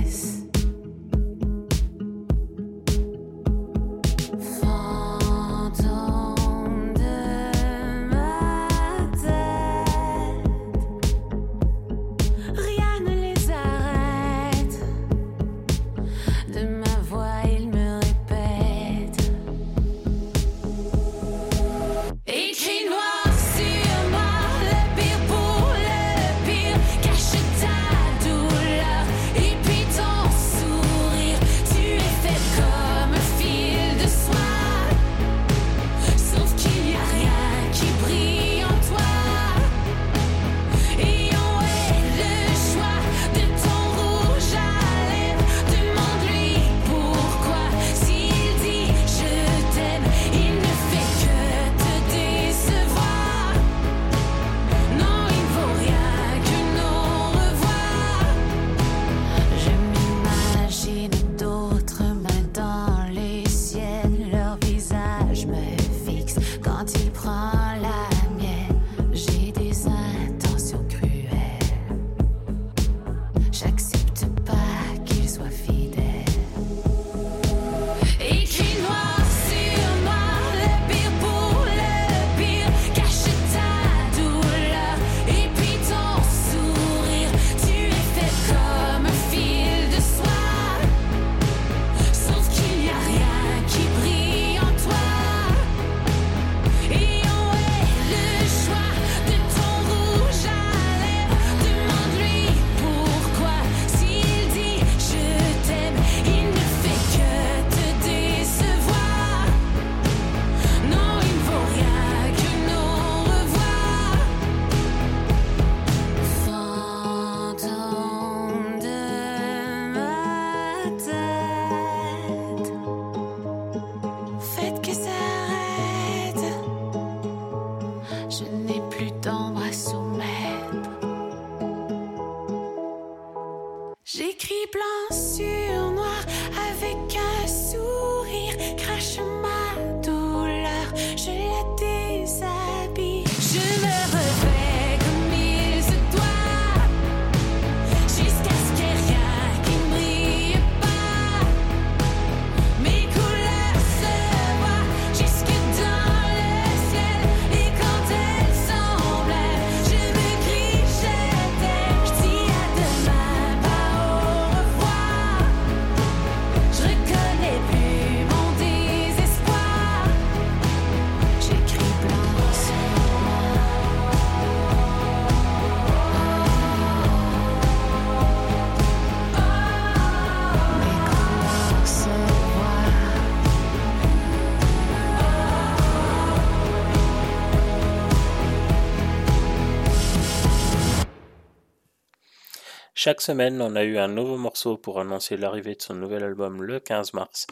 Chaque semaine, on a eu un nouveau morceau pour annoncer l'arrivée de son nouvel album le 15 mars.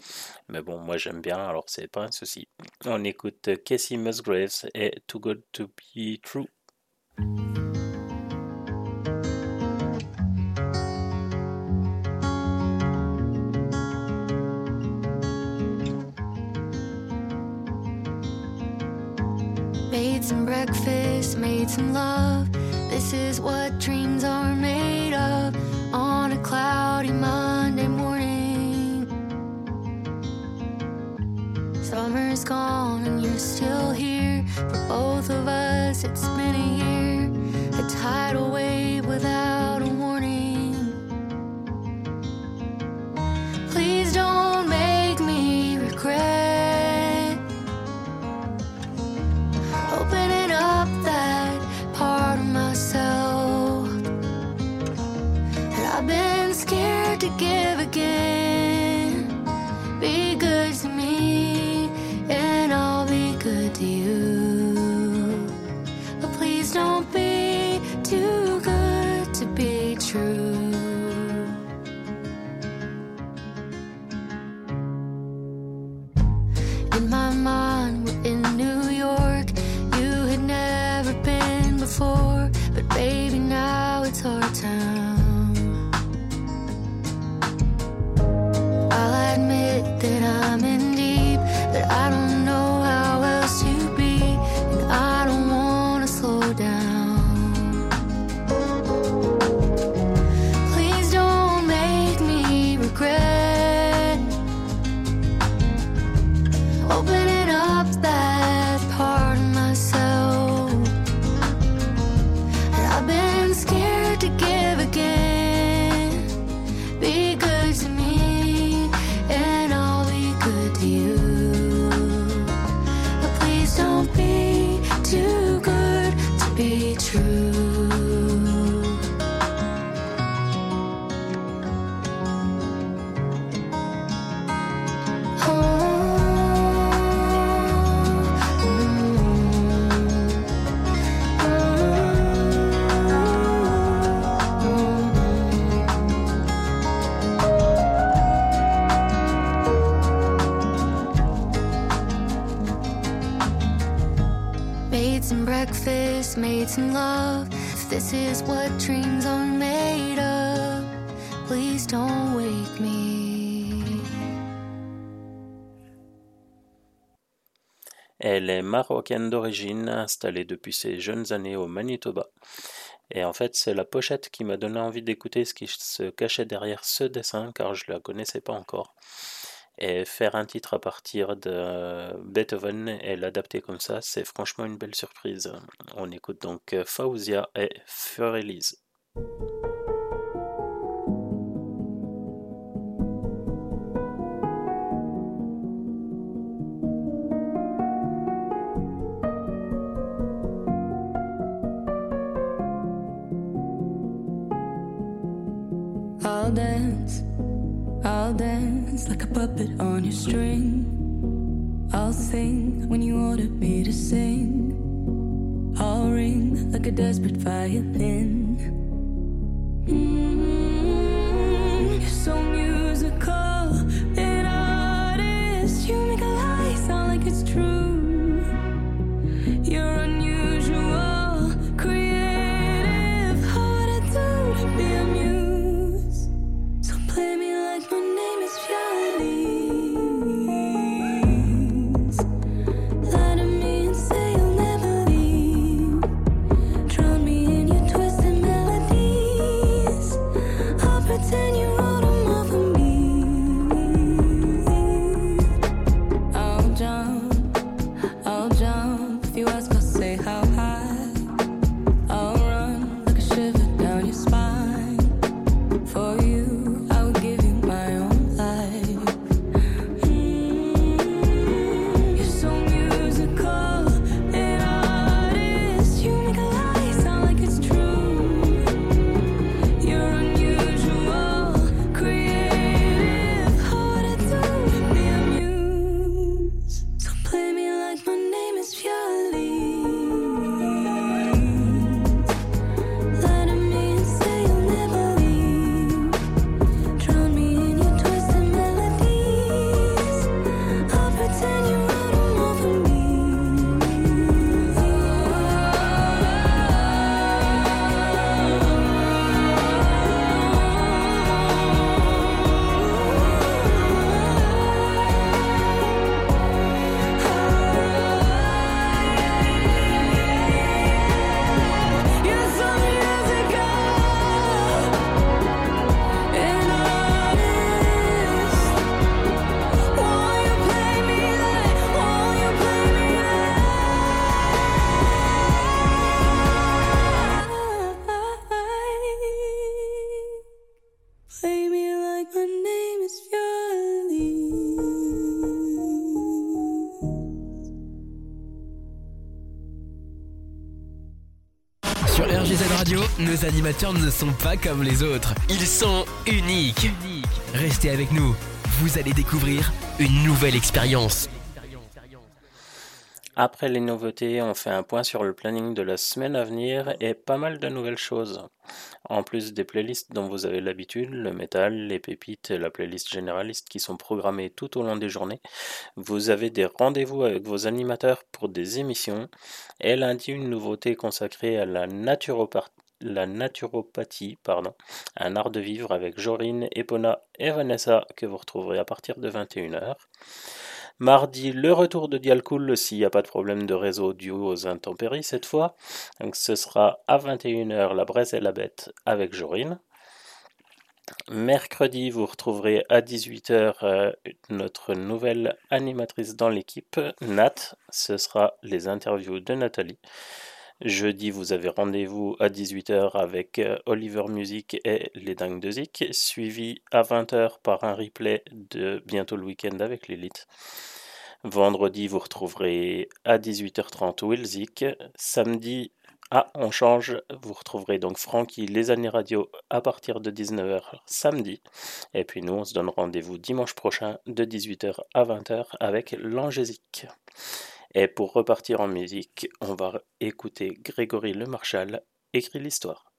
Mais bon, moi j'aime bien, alors c'est pas un souci. On écoute Casey Musgraves et Too Good to Be True. Made some breakfast, made some love. This is what dreams are made of on a cloudy Monday morning. Summer's gone and you're still here. For both of us, it's been a year. A tidal wave without give again. D'origine, installée depuis ses jeunes années au Manitoba. Et en fait, c'est la pochette qui m'a donné envie d'écouter ce qui se cachait derrière ce dessin, car je ne la connaissais pas encore. Et faire un titre à partir de Beethoven et l'adapter comme ça, c'est franchement une belle surprise. On écoute donc Fauzia et Furelise. I'll dance, I'll dance like a puppet on your string. I'll sing when you order me to sing. I'll ring like a desperate violin. Mm, animateurs ne sont pas comme les autres. Ils sont uniques. Restez avec nous. Vous allez découvrir une nouvelle expérience. Après les nouveautés, on fait un point sur le planning de la semaine à venir et pas mal de nouvelles choses. En plus des playlists dont vous avez l'habitude, le métal, les pépites et la playlist généraliste qui sont programmées tout au long des journées, vous avez des rendez-vous avec vos animateurs pour des émissions et lundi une nouveauté consacrée à la naturopathie la naturopathie, pardon, un art de vivre avec Jorine, Epona et Vanessa que vous retrouverez à partir de 21h. Mardi, le retour de Dialcool s'il n'y a pas de problème de réseau dû aux intempéries cette fois. Donc ce sera à 21h la Braise et la Bête avec Jorine. Mercredi, vous retrouverez à 18h euh, notre nouvelle animatrice dans l'équipe, Nat. Ce sera les interviews de Nathalie. Jeudi, vous avez rendez-vous à 18h avec euh, Oliver Music et les Dingues de Zik, suivi à 20h par un replay de Bientôt le week-end avec l'élite. Vendredi, vous retrouverez à 18h30 Will Zik. Samedi, ah, on change, vous retrouverez donc Francky, les années radio à partir de 19h samedi. Et puis nous, on se donne rendez-vous dimanche prochain de 18h à 20h avec l'Angésique. Et pour repartir en musique, on va écouter Grégory Le Marchal écrit l'histoire.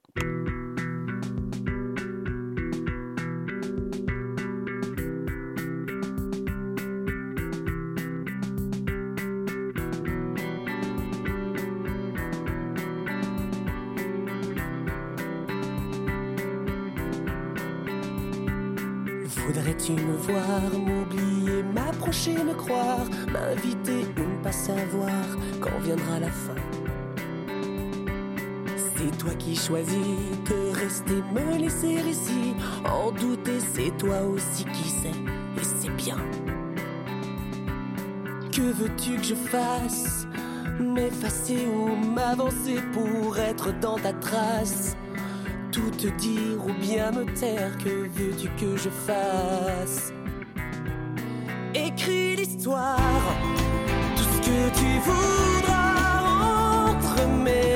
Voudrais-tu me voir, m'oublier, m'approcher, me croire, m'inviter savoir quand viendra la fin. C'est toi qui choisis que rester, me laisser ici, en douter, c'est toi aussi qui sais, et c'est bien. Que veux-tu que je fasse? M'effacer ou m'avancer pour être dans ta trace? Tout te dire ou bien me taire, que veux-tu que je fasse? Écris l'histoire, tu voudras entre mes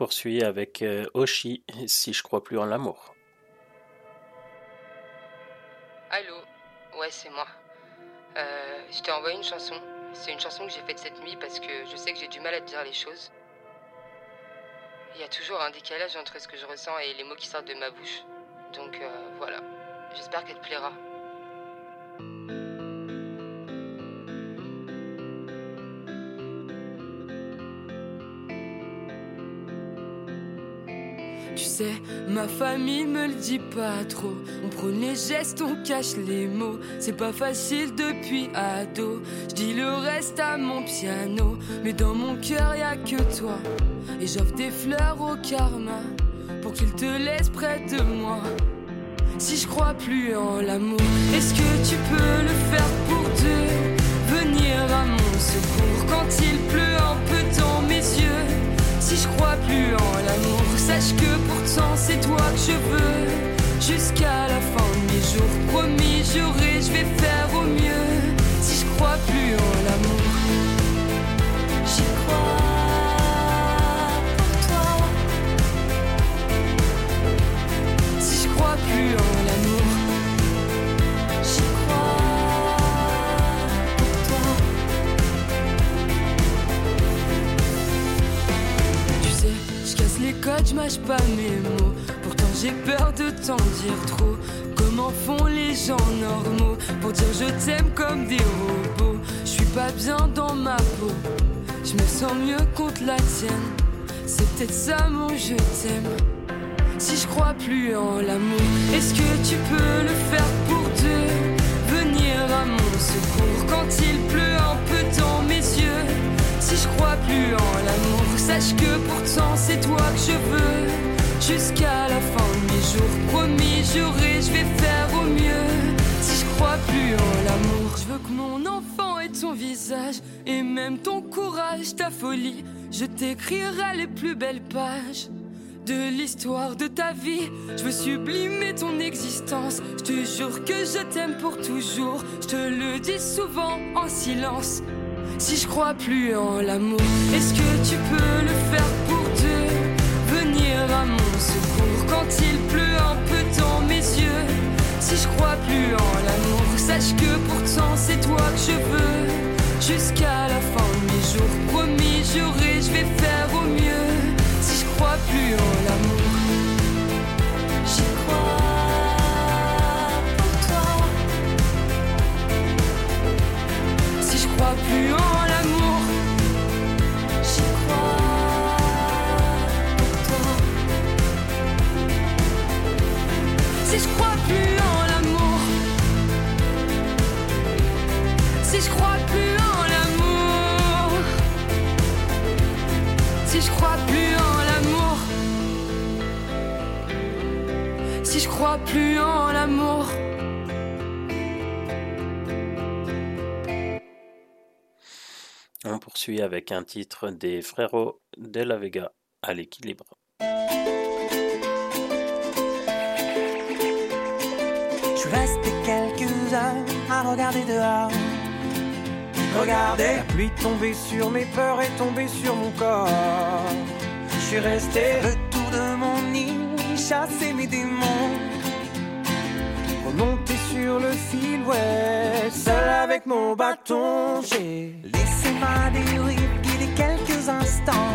on avec euh, Oshi, si je crois plus en l'amour. Allô? Ouais, c'est moi. Euh, je t'ai envoyé une chanson. C'est une chanson que j'ai faite cette nuit parce que je sais que j'ai du mal à te dire les choses. Il y a toujours un décalage entre ce que je ressens et les mots qui sortent de ma bouche. Donc euh, voilà. J'espère qu'elle te plaira. Ma famille me le dit pas trop. On prône les gestes, on cache les mots. C'est pas facile depuis ado. Je dis le reste à mon piano. Mais dans mon cœur, y a que toi. Et j'offre des fleurs au karma. Pour qu'il te laisse près de moi. Si je crois plus en l'amour, est-ce que tu peux le faire pour deux Venir à mon secours quand il pleut un peu dans mes yeux. Si je crois plus en l'amour, sache que pourtant c'est toi que je veux. Jusqu'à la fin de mes jours, promis, juré, je vais faire je mâche pas mes mots. Pourtant j'ai peur de t'en dire trop. Comment font les gens normaux pour dire je t'aime comme des robots? Je suis pas bien dans ma peau. Je me sens mieux contre la tienne. C'est peut-être ça mon je t'aime. Si je crois plus en l'amour, est-ce que tu peux le faire pour deux? Venir à mon secours quand il pleut un peu dans mes yeux. Si je crois plus en l'amour, sache que pourtant c'est toi que je veux. Jusqu'à la fin de mes jours, promis, juré, je vais faire au mieux. Si je crois plus en l'amour, je veux que mon enfant ait ton visage et même ton courage, ta folie. Je t'écrirai les plus belles pages de l'histoire de ta vie. Je veux sublimer ton existence. Je te jure que je t'aime pour toujours. Je te le dis souvent en silence. Si je crois plus en l'amour, est-ce que tu peux le faire pour deux Venir à mon secours quand il pleut un peu dans mes yeux. Si je crois plus en l'amour, sache que pourtant c'est toi que je veux. Jusqu'à la fin de mes jours, promis, juré, je vais faire au mieux. Si je crois plus en l'amour, j'y crois crois plus en l'amour. On poursuit avec un titre des frérots de la Vega à l'équilibre. Je suis resté quelques heures à regarder dehors. Regardez la pluie tomber sur mes peurs et tomber sur mon corps. Je suis resté le tour de mon île, chasser mes démons. Remonter sur le fil, ouais, seul avec mon bâton. J'ai laissé ma dérive guider quelques instants.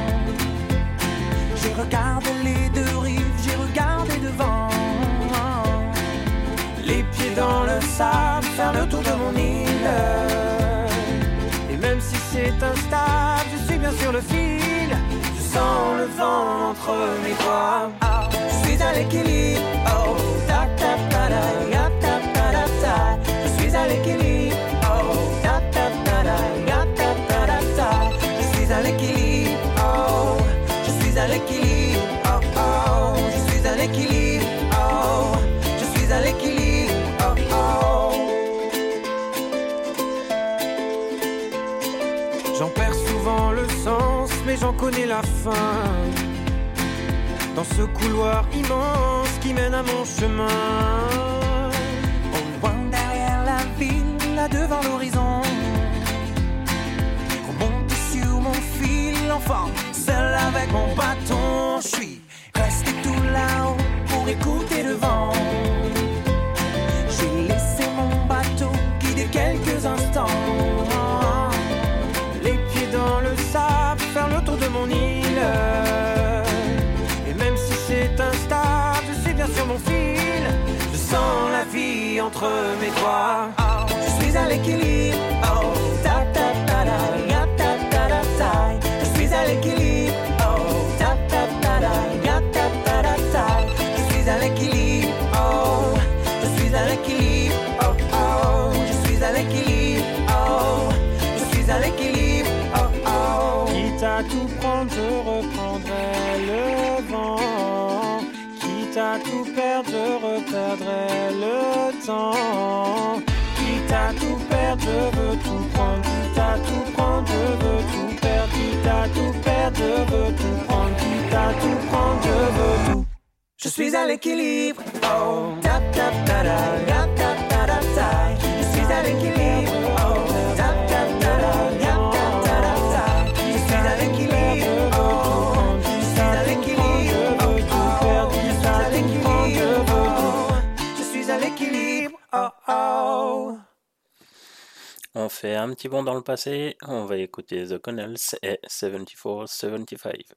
J'ai regardé les deux rives, j'ai regardé devant. Les pieds dans le sable, faire le tour de mon île. Et même si c'est instable, je suis bien sur le fil. Je sens le vent entre mes doigts. Ah, Oh. Je suis à l'équilibre. Oh, ta. Je suis à l'équilibre. Oh, je suis à l'équilibre. Oh, oh, je suis à l'équilibre. Oh, je suis à l'équilibre. Oh, oh. J'en perds souvent le sens, mais j'en connais la fin. Dans ce couloir immense qui mène à mon chemin. Au loin derrière la ville, là devant l'horizon. Remonte sur mon fil, l'enfant seul avec mon bâton. Je suis resté tout là-haut pour écouter le vent. Entre mes doigts. Je suis à l'équilibre. Oh, ta ta ta ya, ta ta da, ta. Je suis à l'équilibre. Oh, ta ta ta ta ta ta. Je suis à l'équilibre. Oh, je suis à l'équilibre. Oh, oh, je suis à l'équilibre. Oh, je suis à l'équilibre. Oh, oh. Quitte à tout prendre, je reprendrai le vent. Quitte à tout perdre, je reperdrai temps. Quitte à tout perdre, je veux tout prendre. Quitte à tout prendre, je veux tout perdre. Quitte à tout perdre, je veux tout prendre. Quitte à tout prendre, je veux tout. Je suis à l'équilibre. Oh, ta ta ta da, ya, ta ta da. Je suis à l'équilibre. On fait un petit bond dans le passé, on va écouter The Connells et 74-75.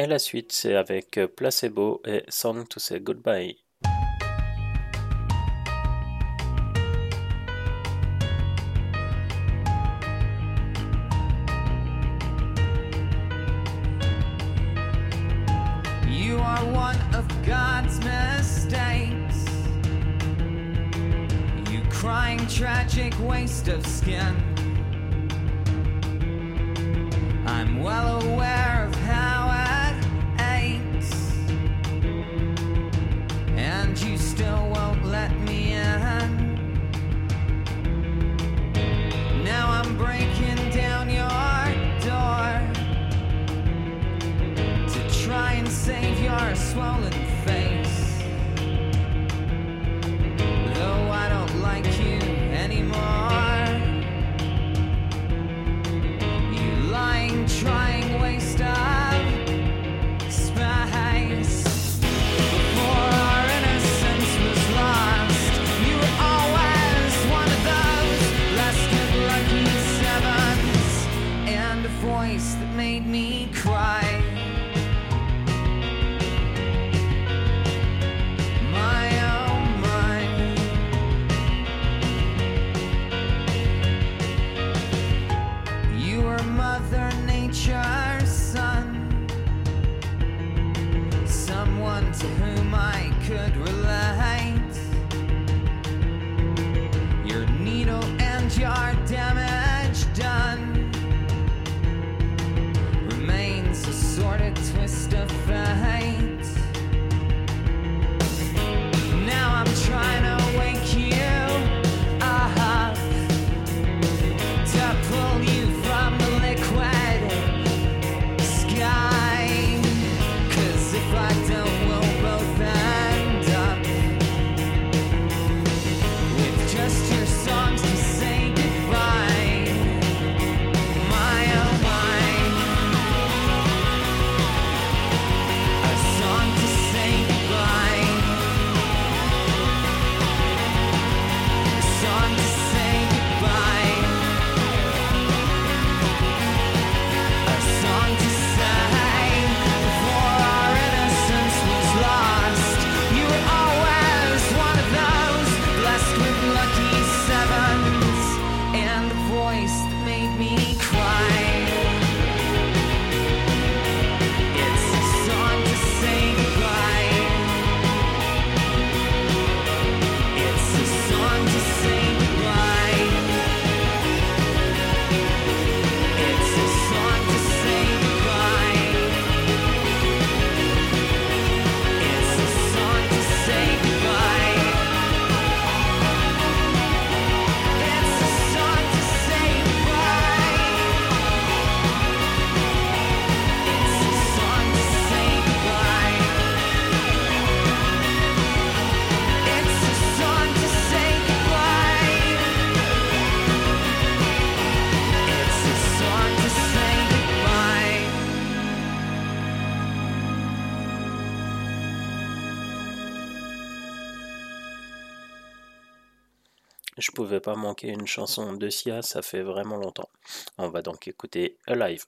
Et la suite c'est avec euh, Placebo et Song to Say Goodbye. pas manquer une chanson de Sia, ça fait vraiment longtemps. On va donc écouter Alive.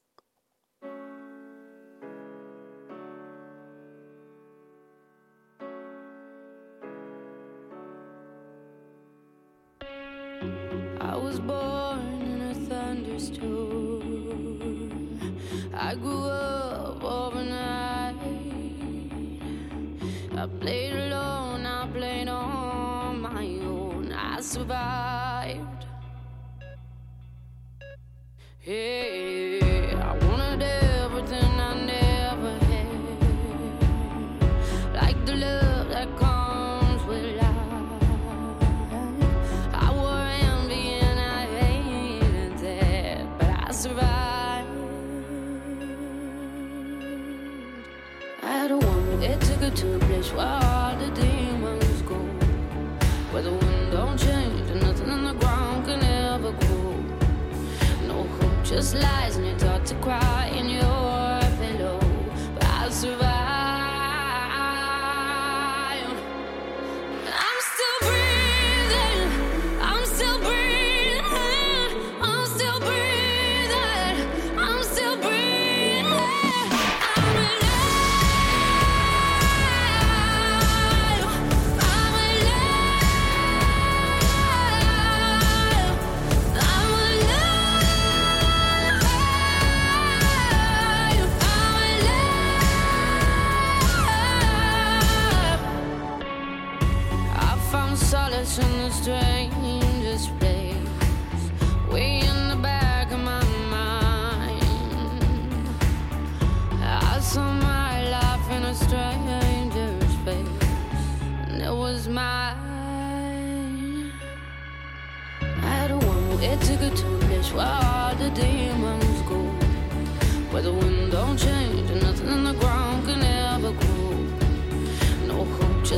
just lies and you're taught to cry, and you're.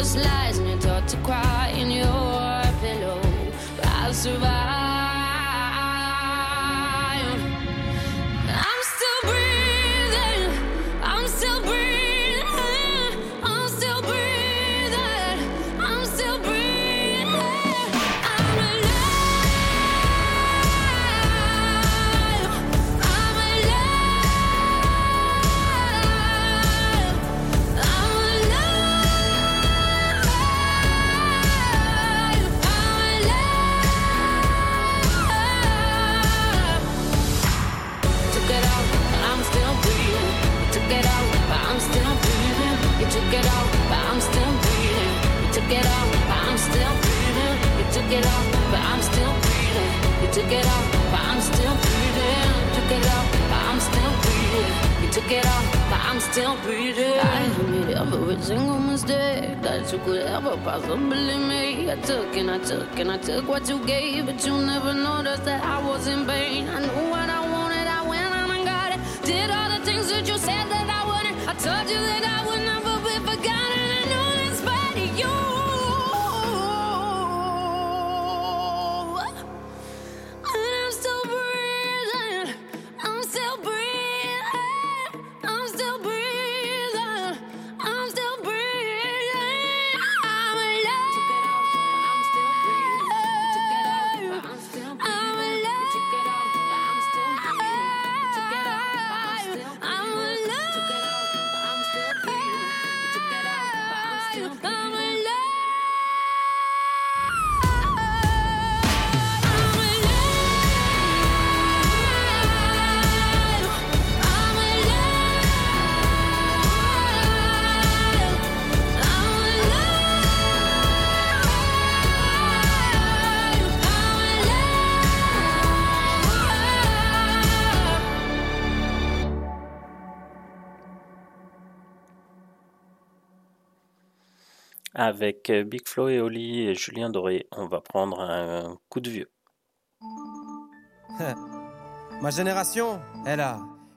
was lies. Still breathing. I made every single mistake that you could ever possibly make. I took and I took and I took what you gave, but you never noticed that I was in pain. I knew what I wanted, I went out and got it. Did all the things that you said that I wouldn't. I told you that I would never be forgotten. Avec euh, Big Flo et Oli et Julien Doré, on va prendre un coup de vieux. Ma génération, elle a,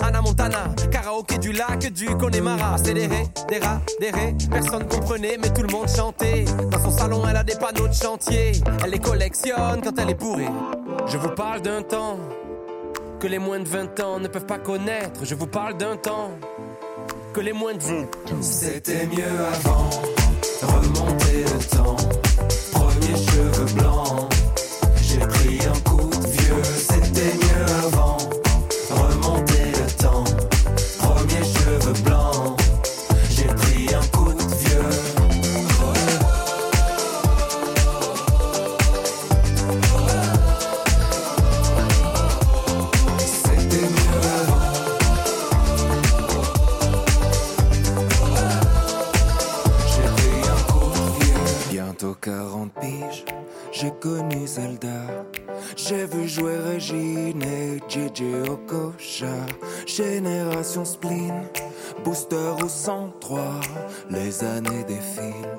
Anna Montana, karaoké du lac du Connemara. Accéléré, des rats, des rés, personne comprenait, mais tout le monde chantait. Dans son salon, elle a des panneaux de chantier. Elle les collectionne quand elle est bourrée. Je vous parle d'un temps que les moins de 20 ans ne peuvent pas connaître. Je vous parle d'un temps que les moins de 20 ans. C'était mieux avant, remonter le temps. Premier cheveux blancs, j'ai connu Zelda. J'ai vu jouer Régine et JJ Okocha. Génération spleen, booster au 103. Les années défilent,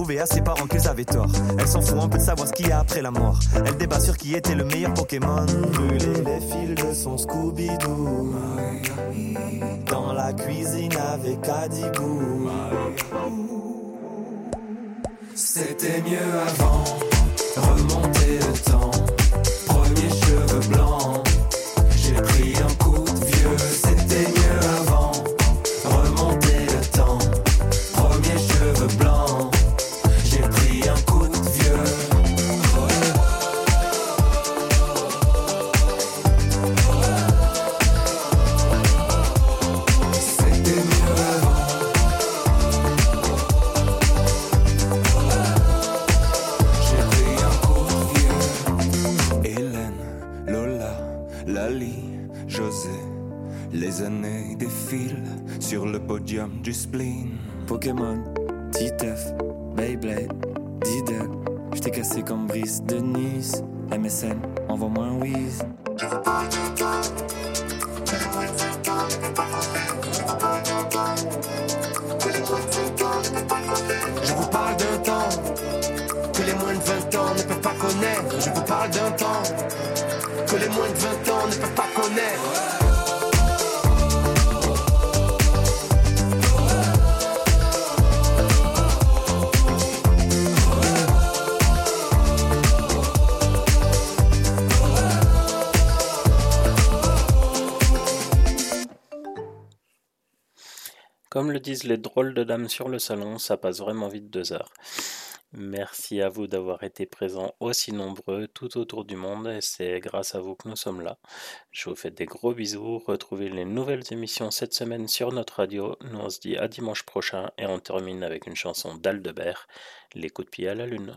prouver à ses parents qu'ils avaient tort. Elle s'en fout un peu de savoir ce qu'il y a après la mort. Elle débat sur qui était le meilleur Pokémon. Brûler les fils de son Scooby-Doo. Dans la cuisine avec Adibou. C'était mieux avant. Remonter le temps. Podium du spleen. Pokémon, Titeuf, Beyblade, Diddle. J't'ai cassé comme Brice de Nice. MSN, envoie-moi un whiz. Comme le disent les drôles de dames sur le salon, ça passe vraiment vite deux heures. Merci à vous d'avoir été présents aussi nombreux tout autour du monde et c'est grâce à vous que nous sommes là. Je vous fais des gros bisous. Retrouvez les nouvelles émissions cette semaine sur notre radio. Nous on se dit à dimanche prochain et on termine avec une chanson d'Aldebert, Les coups de pied à la lune.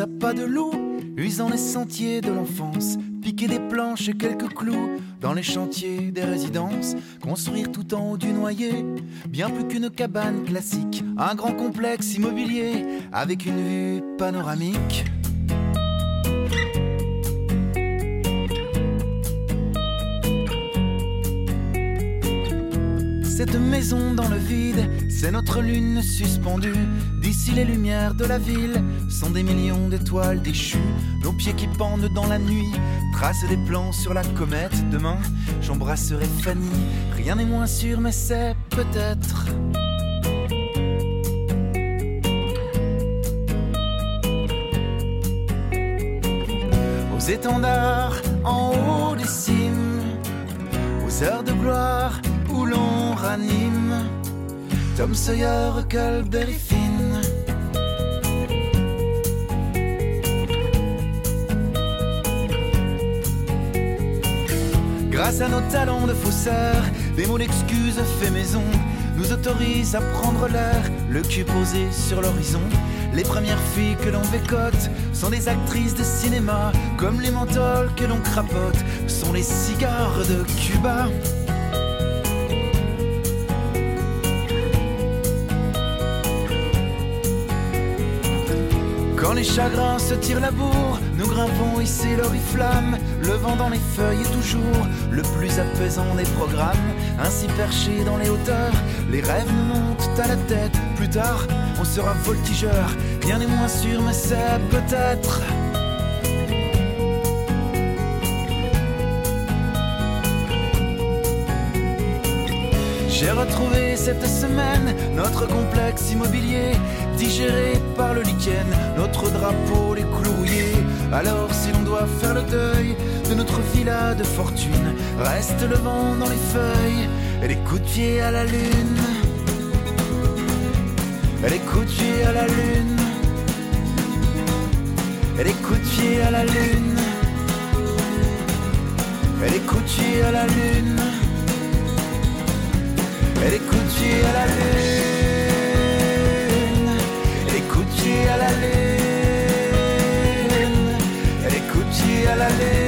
À pas de loup, usant les sentiers de l'enfance, piquer des planches et quelques clous dans les chantiers des résidences, construire tout en haut du noyer, bien plus qu'une cabane classique, un grand complexe immobilier avec une vue panoramique. Cette maison dans le vide, c'est notre lune suspendue. D'ici les lumières de la ville sont des millions d'étoiles déchues. Nos pieds qui pendent dans la nuit tracent des plans sur la comète. Demain, j'embrasserai Fanny. Rien n'est moins sûr, mais c'est peut-être. Aux étendards en haut des cimes, aux heures de gloire Tom Sawyer, Huckleberry Finn. Grâce à nos talents de faussaires, des mots d'excuses faits maison nous autorisent à prendre l'air, le cul posé sur l'horizon. Les premières filles que l'on bécote sont des actrices de cinéma, comme les menthols que l'on crapote sont les cigares de Cuba. Les chagrins se tirent la bourre, nous grimpons ici l'oriflamme. Le vent dans les feuilles est toujours le plus apaisant des programmes. Ainsi perchés dans les hauteurs, les rêves montent à la tête. Plus tard, on sera voltigeur. Rien n'est moins sûr, mais c'est peut-être. J'ai retrouvé cette semaine notre complexe immobilier, digéré par le lichen, notre drapeau, les clous rouillés. Alors, si l'on doit faire le deuil de notre villa de fortune, reste le vent dans les feuilles et les coups de pied à la lune. Et les coups de pied à la lune. Et les coups de pied à la lune. Et les coups de pied à la lune. Elle est coutuée à la lune. Elle est coutuée à la lune. Elle est coutuée à la lune.